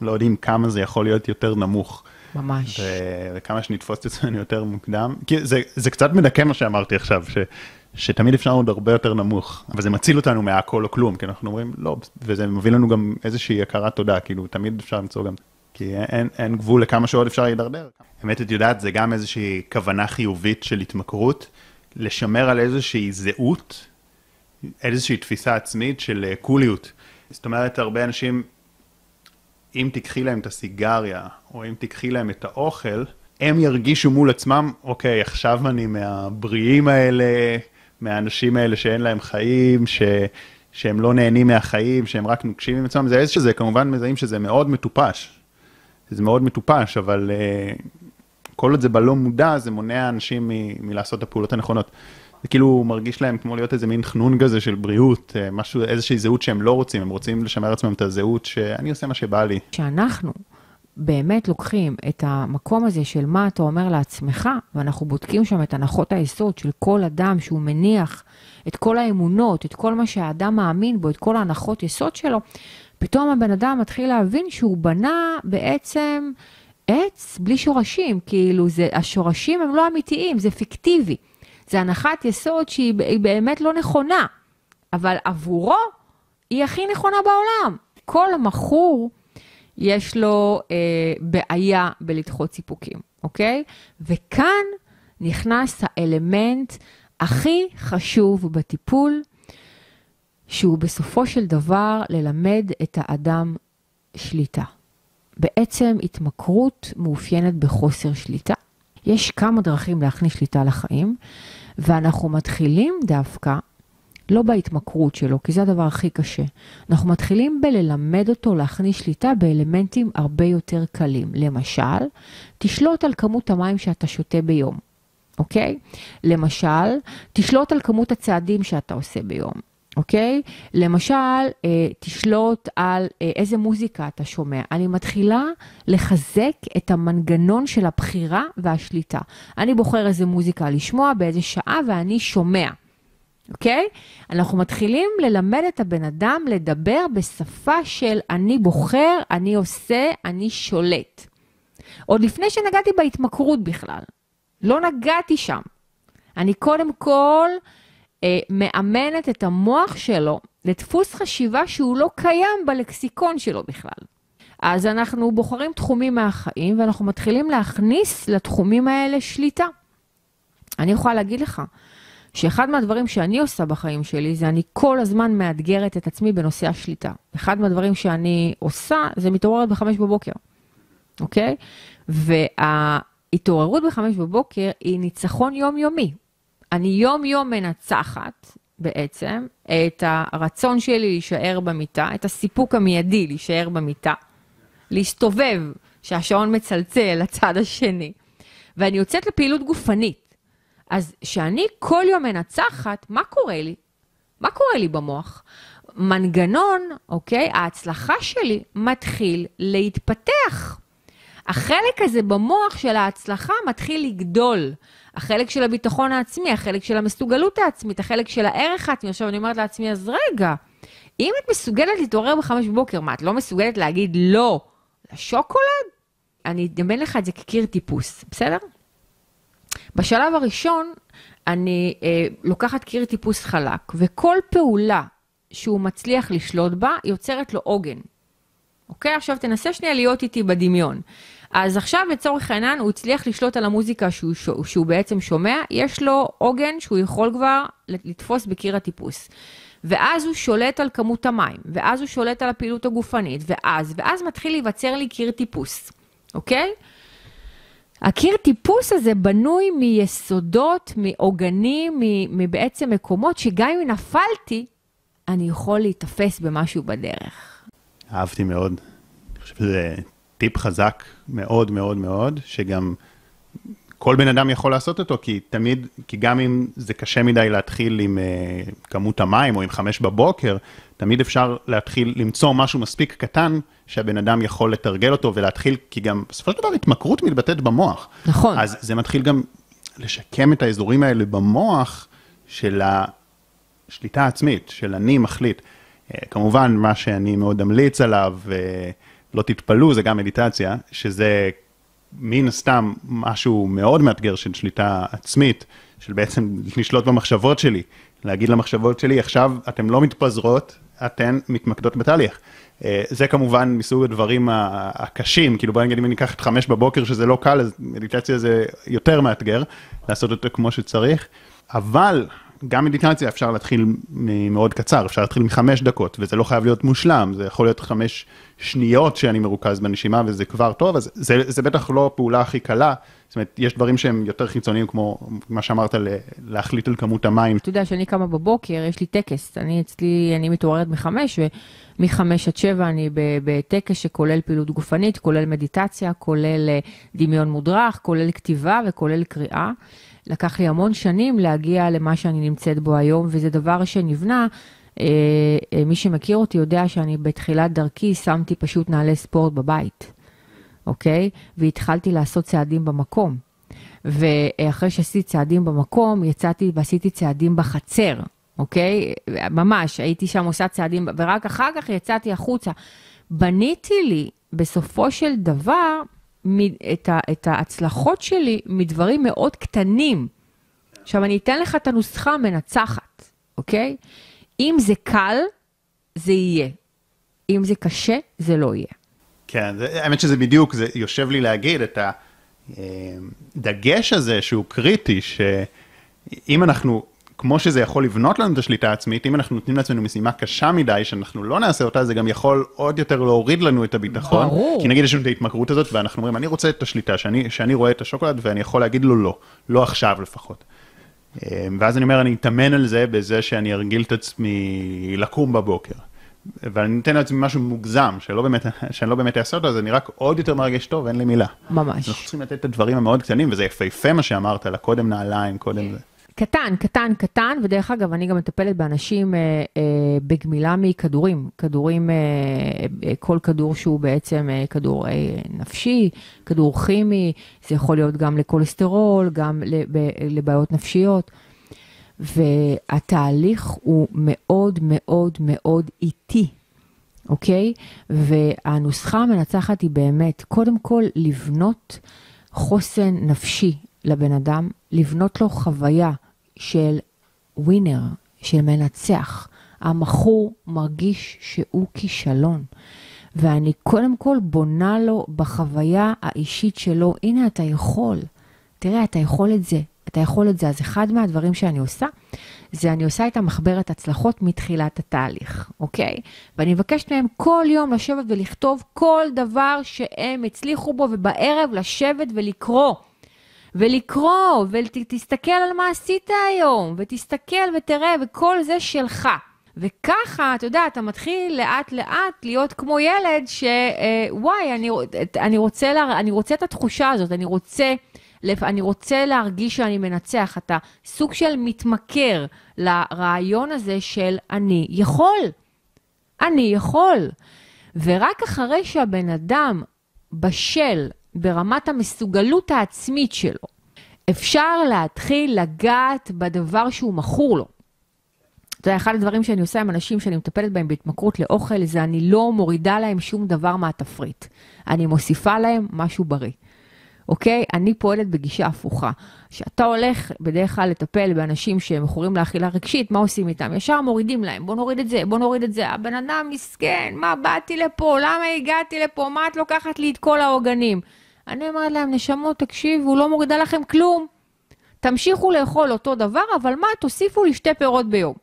לא יודעים כמה זה יכול להיות יותר נמוך. ממש. וכמה שנתפוס את עצמנו יותר מוקדם. כי זה, זה קצת מדכא מה שאמרתי עכשיו, ש, שתמיד אפשר עוד הרבה יותר נמוך, אבל זה מציל אותנו מהכל או כלום, כי אנחנו אומרים לא, וזה מביא לנו גם איזושהי הכרת תודה, כאילו תמיד אפשר למצוא גם, כי אין, אין גבול לכמה שעוד אפשר להידרדר. באמת, את יודעת, זה גם איזושהי כוונה חיובית של התמכרות, לשמר על איזושהי זהות, איזושהי תפיסה עצמית של אה, קוליות. זאת אומרת, הרבה אנשים אם תיקחי להם את הסיגריה, או אם תיקחי להם את האוכל, הם ירגישו מול עצמם, אוקיי, עכשיו אני מהבריאים האלה, מהאנשים האלה שאין להם חיים, ש... שהם לא נהנים מהחיים, שהם רק נוקשים עם עצמם, זה איזשהו, זה כמובן מזהים שזה מאוד מטופש. זה מאוד מטופש, אבל uh, כל עוד זה בלא מודע, זה מונע אנשים מ- מלעשות את הפעולות הנכונות. זה כאילו מרגיש להם כמו להיות איזה מין חנון כזה של בריאות, אה, משהו, איזושהי זהות שהם לא רוצים, הם רוצים לשמר לעצמם את הזהות שאני עושה מה שבא לי. כשאנחנו באמת לוקחים את המקום הזה של מה אתה אומר לעצמך, ואנחנו בודקים שם את הנחות היסוד של כל אדם שהוא מניח את כל האמונות, את כל מה שהאדם מאמין בו, את כל ההנחות יסוד שלו, פתאום הבן אדם מתחיל להבין שהוא בנה בעצם עץ בלי שורשים, כאילו זה, השורשים הם לא אמיתיים, זה פיקטיבי. זה הנחת יסוד שהיא באמת לא נכונה, אבל עבורו היא הכי נכונה בעולם. כל מכור יש לו אה, בעיה בלדחות סיפוקים, אוקיי? וכאן נכנס האלמנט הכי חשוב בטיפול, שהוא בסופו של דבר ללמד את האדם שליטה. בעצם התמכרות מאופיינת בחוסר שליטה. יש כמה דרכים להכניס שליטה לחיים, ואנחנו מתחילים דווקא, לא בהתמכרות שלו, כי זה הדבר הכי קשה. אנחנו מתחילים בללמד אותו להכניס שליטה באלמנטים הרבה יותר קלים. למשל, תשלוט על כמות המים שאתה שותה ביום, אוקיי? למשל, תשלוט על כמות הצעדים שאתה עושה ביום. אוקיי? למשל, אה, תשלוט על אה, איזה מוזיקה אתה שומע. אני מתחילה לחזק את המנגנון של הבחירה והשליטה. אני בוחר איזה מוזיקה לשמוע, באיזה שעה, ואני שומע. אוקיי? אנחנו מתחילים ללמד את הבן אדם לדבר בשפה של אני בוחר, אני עושה, אני שולט. עוד לפני שנגעתי בהתמכרות בכלל. לא נגעתי שם. אני קודם כל אה, מאמנת את המוח שלו לדפוס חשיבה שהוא לא קיים בלקסיקון שלו בכלל. אז אנחנו בוחרים תחומים מהחיים ואנחנו מתחילים להכניס לתחומים האלה שליטה. אני יכולה להגיד לך שאחד מהדברים שאני עושה בחיים שלי זה אני כל הזמן מאתגרת את עצמי בנושא השליטה. אחד מהדברים שאני עושה זה מתעוררת בחמש בבוקר, אוקיי? וההתעוררות בחמש בבוקר היא ניצחון יומיומי. אני יום-יום מנצחת בעצם את הרצון שלי להישאר במיטה, את הסיפוק המיידי להישאר במיטה, להסתובב, שהשעון מצלצל לצד השני, ואני יוצאת לפעילות גופנית. אז כשאני כל יום מנצחת, מה קורה לי? מה קורה לי במוח? מנגנון, אוקיי, ההצלחה שלי מתחיל להתפתח. החלק הזה במוח של ההצלחה מתחיל לגדול. החלק של הביטחון העצמי, החלק של המסוגלות העצמית, החלק של הערך העצמי. עכשיו אני אומרת לעצמי, אז רגע, אם את מסוגלת להתעורר בחמש בבוקר, מה, את לא מסוגלת להגיד לא לשוקולד? אני אדמיין לך את זה כקיר טיפוס, בסדר? בשלב הראשון, אני אה, לוקחת קיר טיפוס חלק, וכל פעולה שהוא מצליח לשלוט בה, יוצרת לו עוגן. אוקיי? עכשיו תנסה שנייה להיות איתי בדמיון. אז עכשיו לצורך העניין הוא הצליח לשלוט על המוזיקה שהוא, שהוא, שהוא בעצם שומע, יש לו עוגן שהוא יכול כבר לתפוס בקיר הטיפוס. ואז הוא שולט על כמות המים, ואז הוא שולט על הפעילות הגופנית, ואז, ואז מתחיל להיווצר לי קיר טיפוס, אוקיי? הקיר טיפוס הזה בנוי מיסודות, מעוגנים, מבעצם מקומות שגם אם נפלתי, אני יכול להיתפס במשהו בדרך. אהבתי מאוד. אני חושב שזה טיפ חזק מאוד מאוד מאוד, שגם כל בן אדם יכול לעשות אותו, כי תמיד, כי גם אם זה קשה מדי להתחיל עם uh, כמות המים או עם חמש בבוקר, תמיד אפשר להתחיל למצוא משהו מספיק קטן שהבן אדם יכול לתרגל אותו ולהתחיל, כי גם בסופו של דבר התמכרות מתבטאת במוח. נכון. אז זה מתחיל גם לשקם את האזורים האלה במוח של השליטה העצמית, של אני מחליט. Uh, כמובן, מה שאני מאוד אמליץ עליו, uh, לא תתפלאו, זה גם מדיטציה, שזה מן הסתם משהו מאוד מאתגר של שליטה עצמית, של בעצם לשלוט במחשבות שלי, להגיד למחשבות שלי, עכשיו אתן לא מתפזרות, אתן מתמקדות בתהליך. אה, זה כמובן מסוג הדברים הקשים, כאילו בוא נגיד אם אני אקח את חמש בבוקר שזה לא קל, אז מדיטציה זה יותר מאתגר, לעשות אותו כמו שצריך, אבל גם מדיטציה אפשר להתחיל מאוד קצר, אפשר להתחיל מחמש דקות, וזה לא חייב להיות מושלם, זה יכול להיות חמש שניות שאני מרוכז בנשימה וזה כבר טוב, אז זה, זה בטח לא הפעולה הכי קלה, זאת אומרת, יש דברים שהם יותר חיצוניים, כמו מה שאמרת, להחליט על כמות המים. אתה יודע, כשאני קמה בבוקר, יש לי טקס, אני אצלי, אני מתעוררת מחמש, ו... מחמש עד שבע אני בטקס שכולל פעילות גופנית, כולל מדיטציה, כולל אה, דמיון מודרך, כולל כתיבה וכולל קריאה. לקח לי המון שנים להגיע למה שאני נמצאת בו היום, וזה דבר שנבנה. אה, אה, מי שמכיר אותי יודע שאני בתחילת דרכי שמתי פשוט נעלי ספורט בבית, אוקיי? והתחלתי לעשות צעדים במקום. ואחרי שעשיתי צעדים במקום, יצאתי ועשיתי צעדים בחצר, אוקיי? ממש, הייתי שם עושה צעדים, ורק אחר כך יצאתי החוצה. בניתי לי, בסופו של דבר, את, ה, את ההצלחות שלי מדברים מאוד קטנים. עכשיו, אני אתן לך את הנוסחה המנצחת, אוקיי? אם זה קל, זה יהיה. אם זה קשה, זה לא יהיה. כן, זה, האמת שזה בדיוק, זה יושב לי להגיד את הדגש הזה שהוא קריטי, שאם אנחנו כמו שזה יכול לבנות לנו את השליטה העצמית, אם אנחנו נותנים לעצמנו משימה קשה מדי, שאנחנו לא נעשה אותה, זה גם יכול עוד יותר להוריד לנו את הביטחון. ברור. כי נגיד יש לנו את ההתמכרות הזאת, ואנחנו אומרים, אני רוצה את השליטה, שאני, שאני רואה את השוקולד ואני יכול להגיד לו לא, לא עכשיו לפחות. אה, ואז אני אומר, אני אתאמן על זה בזה שאני ארגיל את עצמי לקום בבוקר. ואני אתן לעצמי משהו מוגזם, שלא באמת, שאני לא באמת אעשה אותו, אז אני רק עוד יותר מרגש טוב, אין לי מילה. ממש. אנחנו צריכים לתת את הדברים המאוד קטנים, וזה יפהפה מה שאמרת, לקודם נעליים, קודם זה. קטן, קטן, קטן, ודרך אגב, אני גם מטפלת באנשים אה, אה, בגמילה מכדורים. כדורים, אה, אה, כל כדור שהוא בעצם אה, כדור אה, נפשי, כדור כימי, זה יכול להיות גם לכולסטרול, גם לב, לבעיות נפשיות. והתהליך הוא מאוד מאוד מאוד איטי, אוקיי? והנוסחה המנצחת היא באמת, קודם כל, לבנות חוסן נפשי לבן אדם, לבנות לו חוויה של ווינר, של מנצח. המכור מרגיש שהוא כישלון. ואני קודם כל בונה לו בחוויה האישית שלו, הנה אתה יכול, תראה, אתה יכול את זה, אתה יכול את זה. אז אחד מהדברים שאני עושה, זה אני עושה את המחברת הצלחות מתחילת התהליך, אוקיי? ואני מבקשת מהם כל יום לשבת ולכתוב כל דבר שהם הצליחו בו, ובערב לשבת ולקרוא. ולקרוא, ותסתכל על מה עשית היום, ותסתכל ותראה, וכל זה שלך. וככה, אתה יודע, אתה מתחיל לאט לאט להיות כמו ילד שוואי, אני, אני, רוצה לה, אני רוצה את התחושה הזאת, אני רוצה, אני רוצה להרגיש שאני מנצח. אתה סוג של מתמכר לרעיון הזה של אני יכול. אני יכול. ורק אחרי שהבן אדם בשל ברמת המסוגלות העצמית שלו, אפשר להתחיל לגעת בדבר שהוא מכור לו. יודע, אחד הדברים שאני עושה עם אנשים שאני מטפלת בהם בהתמכרות לאוכל, זה אני לא מורידה להם שום דבר מהתפריט. אני מוסיפה להם משהו בריא. אוקיי? אני פועלת בגישה הפוכה. כשאתה הולך בדרך כלל לטפל באנשים שמכורים לאכילה רגשית, מה עושים איתם? ישר מורידים להם, בוא נוריד את זה, בוא נוריד את זה. הבן אדם מסכן, מה באתי לפה, למה הגעתי לפה, מה את לוקחת לי את כל העוגנים? אני אומרת להם, נשמות, תקשיבו, לא מורידה לכם כלום. תמשיכו לאכול אותו דבר, אבל מה, תוסיפו לי שתי פירות ביום,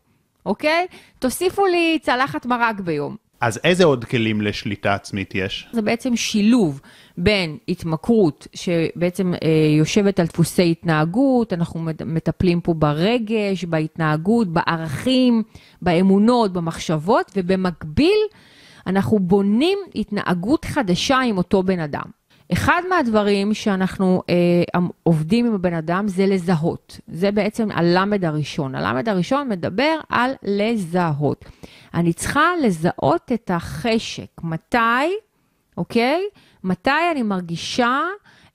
אוקיי? תוסיפו לי צלחת מרק ביום. אז איזה עוד כלים לשליטה עצמית יש? זה בעצם שילוב בין התמכרות, שבעצם אה, יושבת על דפוסי התנהגות, אנחנו מטפלים פה ברגש, בהתנהגות, בערכים, באמונות, במחשבות, ובמקביל אנחנו בונים התנהגות חדשה עם אותו בן אדם. אחד מהדברים שאנחנו אה, עובדים עם הבן אדם זה לזהות. זה בעצם הלמד הראשון. הלמד הראשון מדבר על לזהות. אני צריכה לזהות את החשק. מתי, אוקיי? מתי אני מרגישה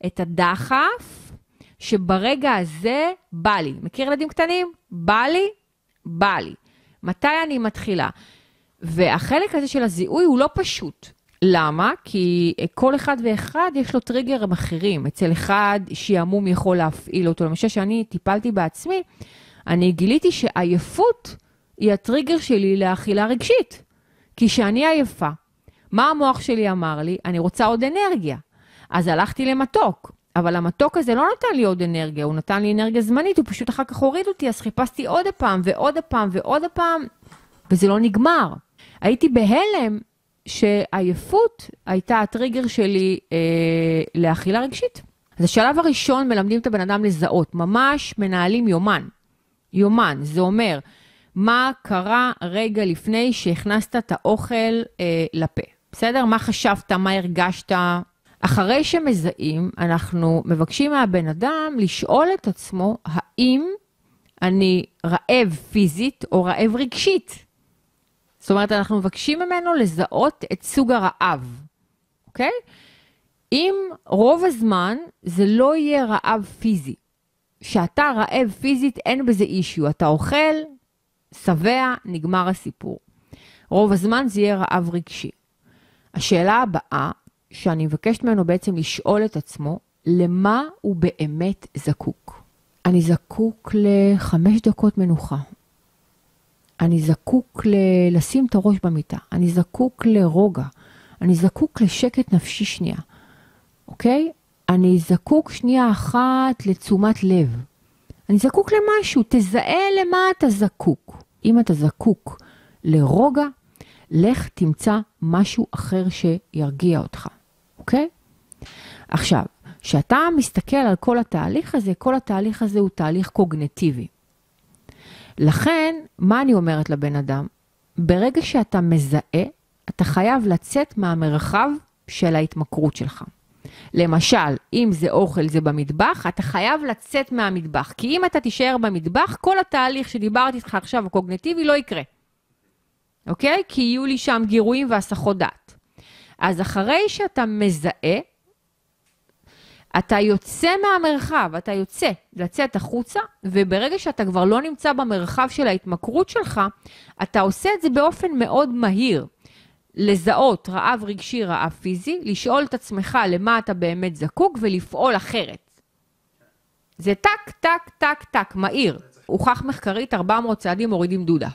את הדחף שברגע הזה בא לי. מכיר ילדים קטנים? בא לי, בא לי. מתי אני מתחילה? והחלק הזה של הזיהוי הוא לא פשוט. למה? כי כל אחד ואחד יש לו טריגרים אחרים. אצל אחד שעמום יכול להפעיל אותו. למשל, שאני טיפלתי בעצמי, אני גיליתי שעייפות היא הטריגר שלי לאכילה רגשית. כי כשאני עייפה, מה המוח שלי אמר לי? אני רוצה עוד אנרגיה. אז הלכתי למתוק. אבל המתוק הזה לא נתן לי עוד אנרגיה, הוא נתן לי אנרגיה זמנית, הוא פשוט אחר כך הוריד אותי, אז חיפשתי עוד פעם ועוד פעם ועוד פעם, וזה לא נגמר. הייתי בהלם שעייפות הייתה הטריגר שלי אה, לאכילה רגשית. אז השלב הראשון מלמדים את הבן אדם לזהות, ממש מנהלים יומן. יומן, זה אומר, מה קרה רגע לפני שהכנסת את האוכל אה, לפה. בסדר? מה חשבת, מה הרגשת? אחרי שמזהים, אנחנו מבקשים מהבן אדם לשאול את עצמו, האם אני רעב פיזית או רעב רגשית? זאת אומרת, אנחנו מבקשים ממנו לזהות את סוג הרעב, אוקיי? אם רוב הזמן זה לא יהיה רעב פיזי, שאתה רעב פיזית, אין בזה אישיו. אתה אוכל, שבע, נגמר הסיפור. רוב הזמן זה יהיה רעב רגשי. השאלה הבאה, שאני מבקשת ממנו בעצם לשאול את עצמו, למה הוא באמת זקוק? אני זקוק לחמש דקות מנוחה. אני זקוק ל- לשים את הראש במיטה, אני זקוק לרוגע, אני זקוק לשקט נפשי שנייה, אוקיי? אני זקוק שנייה אחת לתשומת לב. אני זקוק למשהו, תזהה למה אתה זקוק. אם אתה זקוק לרוגע, לך תמצא משהו אחר שירגיע אותך, אוקיי? עכשיו, כשאתה מסתכל על כל התהליך הזה, כל התהליך הזה הוא תהליך קוגנטיבי. לכן, מה אני אומרת לבן אדם? ברגע שאתה מזהה, אתה חייב לצאת מהמרחב של ההתמכרות שלך. למשל, אם זה אוכל, זה במטבח, אתה חייב לצאת מהמטבח. כי אם אתה תישאר במטבח, כל התהליך שדיברתי איתך עכשיו, הקוגנטיבי, לא יקרה. אוקיי? כי יהיו לי שם גירויים והסחות דעת. אז אחרי שאתה מזהה, אתה יוצא מהמרחב, אתה יוצא, לצאת החוצה, וברגע שאתה כבר לא נמצא במרחב של ההתמכרות שלך, אתה עושה את זה באופן מאוד מהיר. לזהות רעב רגשי, רעב פיזי, לשאול את עצמך למה אתה באמת זקוק ולפעול אחרת. זה טק, טק, טק, טק, מהיר. הוכח מחקרית, 400 צעדים מורידים דודה.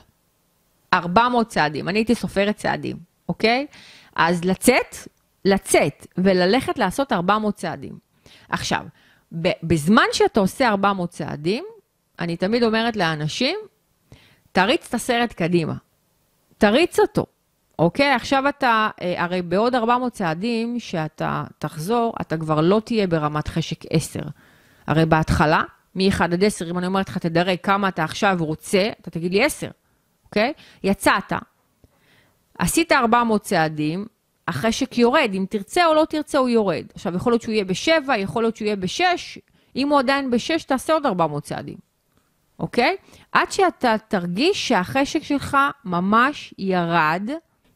400 צעדים, אני הייתי סופרת צעדים, אוקיי? אז לצאת, לצאת וללכת לעשות 400 צעדים. עכשיו, בזמן שאתה עושה 400 צעדים, אני תמיד אומרת לאנשים, תריץ את הסרט קדימה. תריץ אותו, אוקיי? עכשיו אתה, אה, הרי בעוד 400 צעדים שאתה תחזור, אתה כבר לא תהיה ברמת חשק 10. הרי בהתחלה, מ-1 עד 10, אם אני אומרת לך, תדרג כמה אתה עכשיו רוצה, אתה תגיד לי 10, אוקיי? יצאת, עשית 400 צעדים, החשק יורד, אם תרצה או לא תרצה הוא יורד. עכשיו, יכול להיות שהוא יהיה בשבע, יכול להיות שהוא יהיה בשש, אם הוא עדיין בשש, תעשה עוד 400 צעדים, אוקיי? עד שאתה תרגיש שהחשק שלך ממש ירד.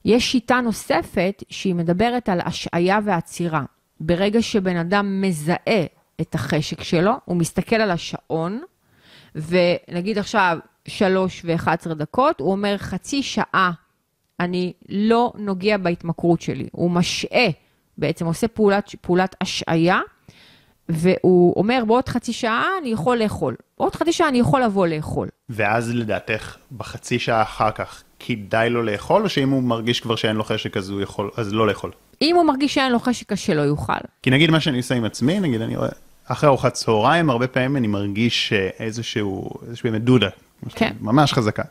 יש שיטה נוספת שהיא מדברת על השעיה ועצירה. ברגע שבן אדם מזהה את החשק שלו, הוא מסתכל על השעון, ונגיד עכשיו שלוש ו-11 דקות, הוא אומר חצי שעה אני לא נוגע בהתמכרות שלי. הוא משעה, בעצם עושה פעולת, פעולת השעיה, והוא אומר, בעוד חצי שעה אני יכול לאכול. בעוד חצי שעה אני יכול לבוא לאכול. ואז לדעתך, בחצי שעה אחר כך, כדאי לו לאכול, או שאם הוא מרגיש כבר שאין לו חשק אז הוא יכול, אז לא לאכול? אם הוא מרגיש שאין לו חשק אז שלא יאכל. כי נגיד מה שאני עושה עם עצמי, נגיד אני רואה, אחרי ארוחת צהריים, הרבה פעמים אני מרגיש איזשהו, איזשהו באמת דודה. כן. ממש חזקה.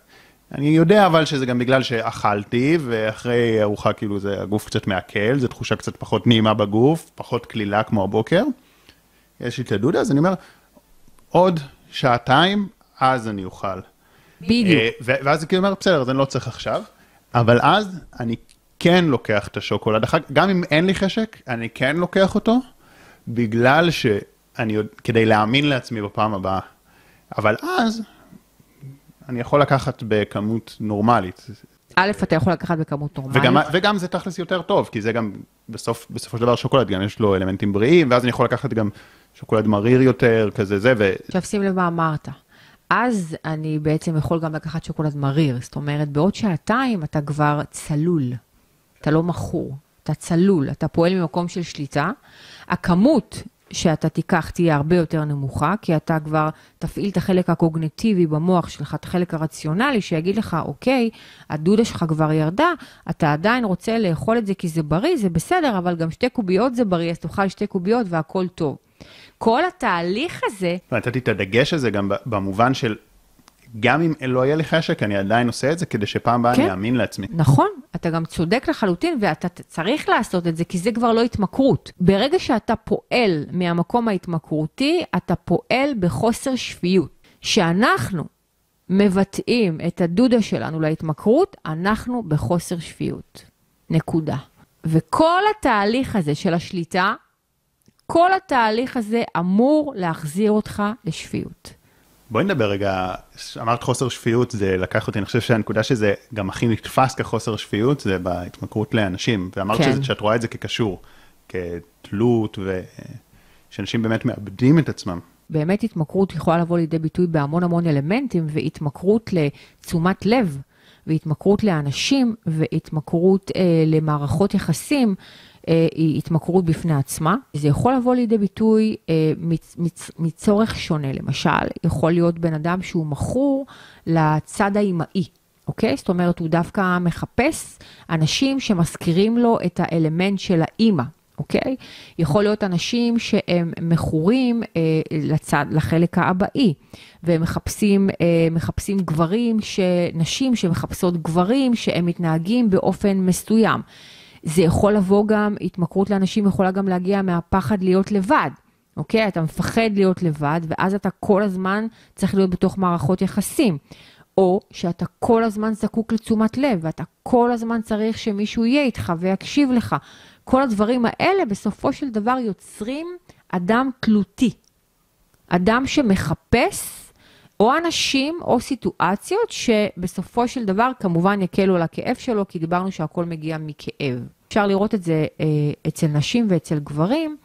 אני יודע אבל שזה גם בגלל שאכלתי, ואחרי ארוחה כאילו זה הגוף קצת מעכל, זו תחושה קצת פחות נעימה בגוף, פחות קלילה כמו הבוקר. יש לי את הדודה, אז אני אומר, עוד שעתיים, אז אני אוכל. בדיוק. אה, ואז כאילו אומר, בסדר, אז אני לא צריך עכשיו, אבל אז אני כן לוקח את השוקולד, גם אם אין לי חשק, אני כן לוקח אותו, בגלל שאני, כדי להאמין לעצמי בפעם הבאה. אבל אז, אני יכול לקחת בכמות נורמלית. א', אתה יכול לקחת בכמות נורמלית. וגם, וגם זה תכלס יותר טוב, כי זה גם, בסוף, בסופו של דבר שוקולד, גם יש לו אלמנטים בריאים, ואז אני יכול לקחת גם שוקולד מריר יותר, כזה זה, ו... עכשיו שים לב מה אמרת. אז אני בעצם יכול גם לקחת שוקולד מריר, זאת אומרת, בעוד שעתיים אתה כבר צלול, אתה לא מכור, אתה צלול, אתה פועל ממקום של שליטה. הכמות שאתה תיקח תהיה הרבה יותר נמוכה, כי אתה כבר תפעיל את החלק הקוגנטיבי במוח שלך, את החלק הרציונלי, שיגיד לך, אוקיי, הדודה שלך כבר ירדה, אתה עדיין רוצה לאכול את זה כי זה בריא, זה בסדר, אבל גם שתי קוביות זה בריא, אז תאכל שתי קוביות והכל טוב. כל התהליך הזה... נתתי את הדגש הזה גם במובן של גם אם לא יהיה לי חשק, אני עדיין עושה את זה כדי שפעם הבאה כן. אני אאמין לעצמי. נכון, אתה גם צודק לחלוטין, ואתה צריך לעשות את זה, כי זה כבר לא התמכרות. ברגע שאתה פועל מהמקום ההתמכרותי, אתה פועל בחוסר שפיות. שאנחנו מבטאים את הדודה שלנו להתמכרות, אנחנו בחוסר שפיות. נקודה. וכל התהליך הזה של השליטה, כל התהליך הזה אמור להחזיר אותך לשפיות. בואי נדבר רגע, אמרת חוסר שפיות, זה לקח אותי, אני חושב שהנקודה שזה גם הכי נתפס כחוסר שפיות, זה בהתמכרות לאנשים, ואמרת כן. שזה, שאת רואה את זה כקשור, כתלות, ושאנשים באמת מאבדים את עצמם. באמת התמכרות יכולה לבוא לידי ביטוי בהמון המון אלמנטים, והתמכרות לתשומת לב, והתמכרות לאנשים, והתמכרות אה, למערכות יחסים, היא התמכרות בפני עצמה. זה יכול לבוא לידי ביטוי אה, מצ, מצ, מצורך שונה. למשל, יכול להיות בן אדם שהוא מכור לצד האימהי. אוקיי? זאת אומרת, הוא דווקא מחפש אנשים שמזכירים לו את האלמנט של האימא, אוקיי? יכול להיות אנשים שהם מכורים אה, לצד, לחלק האבאי, והם מחפשים, אה, מחפשים גברים, ש, נשים שמחפשות גברים שהם מתנהגים באופן מסוים. זה יכול לבוא גם, התמכרות לאנשים יכולה גם להגיע מהפחד להיות לבד. אוקיי? אתה מפחד להיות לבד, ואז אתה כל הזמן צריך להיות בתוך מערכות יחסים. או שאתה כל הזמן זקוק לתשומת לב, ואתה כל הזמן צריך שמישהו יהיה איתך ויקשיב לך. כל הדברים האלה בסופו של דבר יוצרים אדם תלותי. אדם שמחפש או אנשים או סיטואציות שבסופו של דבר כמובן יקלו על הכאב שלו, כי דיברנו שהכל מגיע מכאב. אפשר לראות את זה אה, אצל נשים ואצל גברים,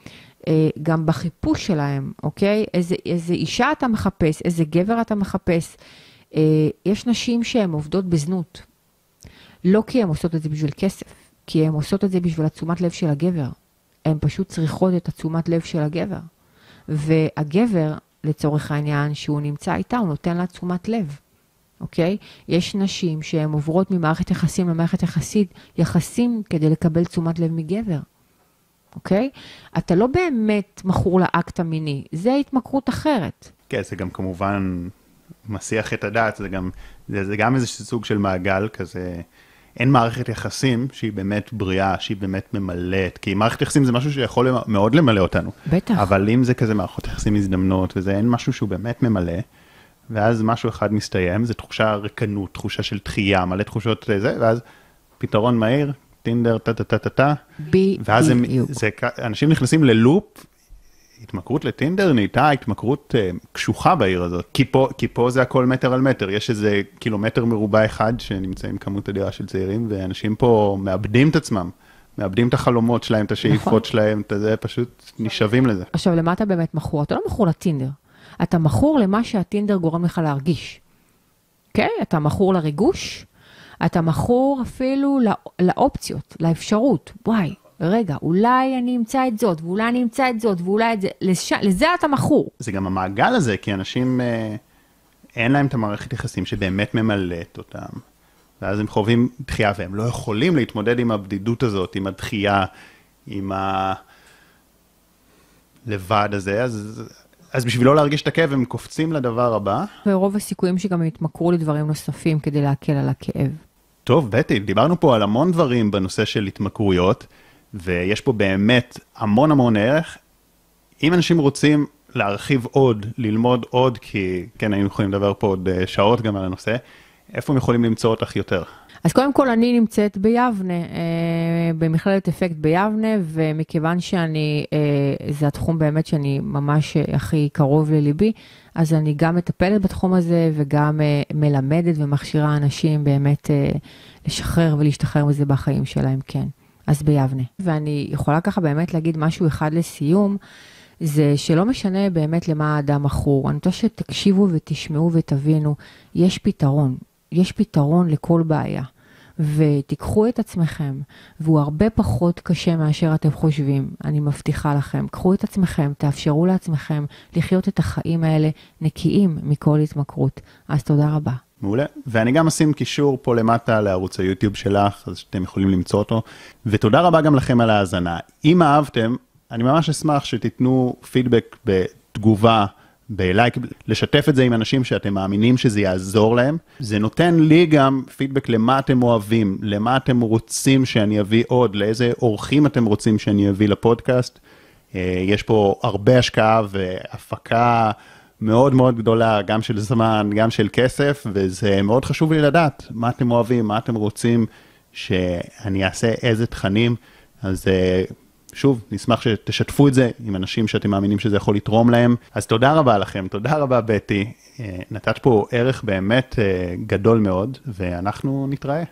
אה, גם בחיפוש שלהם, אוקיי? איזה, איזה אישה אתה מחפש, איזה גבר אתה מחפש. אה, יש נשים שהן עובדות בזנות, לא כי הן עושות את זה בשביל כסף, כי הן עושות את זה בשביל התשומת לב של הגבר. הן פשוט צריכות את התשומת לב של הגבר. והגבר, לצורך העניין, שהוא נמצא איתה, הוא נותן לה תשומת לב, אוקיי? יש נשים שהן עוברות ממערכת יחסים למערכת יחסית, יחסים כדי לקבל תשומת לב מגבר, אוקיי? אתה לא באמת מכור לאקט המיני, זה התמכרות אחרת. כן, זה גם כמובן מסיח את הדעת, זה גם, זה, זה גם איזה סוג של מעגל כזה. אין מערכת יחסים שהיא באמת בריאה, שהיא באמת ממלאת, כי מערכת יחסים זה משהו שיכול מאוד למלא אותנו. בטח. אבל אם זה כזה מערכות יחסים מזדמנות, וזה אין משהו שהוא באמת ממלא, ואז משהו אחד מסתיים, זה תחושה ריקנות, תחושה של דחייה, מלא תחושות זה, ואז פתרון מהיר, טינדר, טה טה טה טה טה. בדיוק. ואז הם, זה, אנשים נכנסים ללופ התמכרות לטינדר נהייתה התמכרות uh, קשוחה בעיר הזאת, כי פה, כי פה זה הכל מטר על מטר, יש איזה קילומטר מרובע אחד שנמצאים כמות אדירה של צעירים, ואנשים פה מאבדים את עצמם, מאבדים את החלומות שלהם, את השאיפות נכון. שלהם, את זה, פשוט נשאבים לזה. עכשיו, למה אתה באמת מכור? אתה לא מכור לטינדר, אתה מכור למה שהטינדר גורם לך להרגיש. אוקיי? Okay? אתה מכור לריגוש, אתה מכור אפילו לא, לאופציות, לאפשרות. וואי, רגע, אולי אני אמצא את זאת, ואולי אני אמצא את זאת, ואולי את זה, לש... לזה אתה מכור. זה גם המעגל הזה, כי אנשים, אה, אין להם את המערכת יחסים שבאמת ממלאת אותם, ואז הם חווים דחייה, והם לא יכולים להתמודד עם הבדידות הזאת, עם הדחייה, עם הלבד הזה, אז... אז בשביל לא להרגיש את הכאב, הם קופצים לדבר הבא. ורוב הסיכויים שגם הם יתמכרו לדברים נוספים כדי להקל על הכאב. טוב, בטי, דיברנו פה על המון דברים בנושא של התמכרויות. ויש פה באמת המון המון ערך. אם אנשים רוצים להרחיב עוד, ללמוד עוד, כי כן, היינו יכולים לדבר פה עוד אה, שעות גם על הנושא, איפה הם יכולים למצוא אותך יותר? אז קודם כל, אני נמצאת ביבנה, אה, במכללת אפקט ביבנה, ומכיוון שאני, אה, זה התחום באמת שאני ממש הכי קרוב לליבי, אז אני גם מטפלת בתחום הזה וגם מלמדת ומכשירה אנשים באמת לשחרר ולהשתחרר מזה בחיים שלהם, כן. אז ביבנה. ואני יכולה ככה באמת להגיד משהו אחד לסיום, זה שלא משנה באמת למה האדם מכור, אני רוצה שתקשיבו ותשמעו ותבינו, יש פתרון, יש פתרון לכל בעיה. ותיקחו את עצמכם, והוא הרבה פחות קשה מאשר אתם חושבים, אני מבטיחה לכם. קחו את עצמכם, תאפשרו לעצמכם לחיות את החיים האלה נקיים מכל התמכרות. אז תודה רבה. מעולה. ואני גם אשים קישור פה למטה לערוץ היוטיוב שלך, אז שאתם יכולים למצוא אותו. ותודה רבה גם לכם על ההאזנה. אם אהבתם, אני ממש אשמח שתיתנו פידבק בתגובה, בלייק, לשתף את זה עם אנשים שאתם מאמינים שזה יעזור להם. זה נותן לי גם פידבק למה אתם אוהבים, למה אתם רוצים שאני אביא עוד, לאיזה אורחים אתם רוצים שאני אביא לפודקאסט. אה, יש פה הרבה השקעה והפקה. מאוד מאוד גדולה, גם של זמן, גם של כסף, וזה מאוד חשוב לי לדעת מה אתם אוהבים, מה אתם רוצים שאני אעשה, איזה תכנים. אז אה, שוב, נשמח שתשתפו את זה עם אנשים שאתם מאמינים שזה יכול לתרום להם. אז תודה רבה לכם, תודה רבה בטי. אה, נתת פה ערך באמת אה, גדול מאוד, ואנחנו נתראה.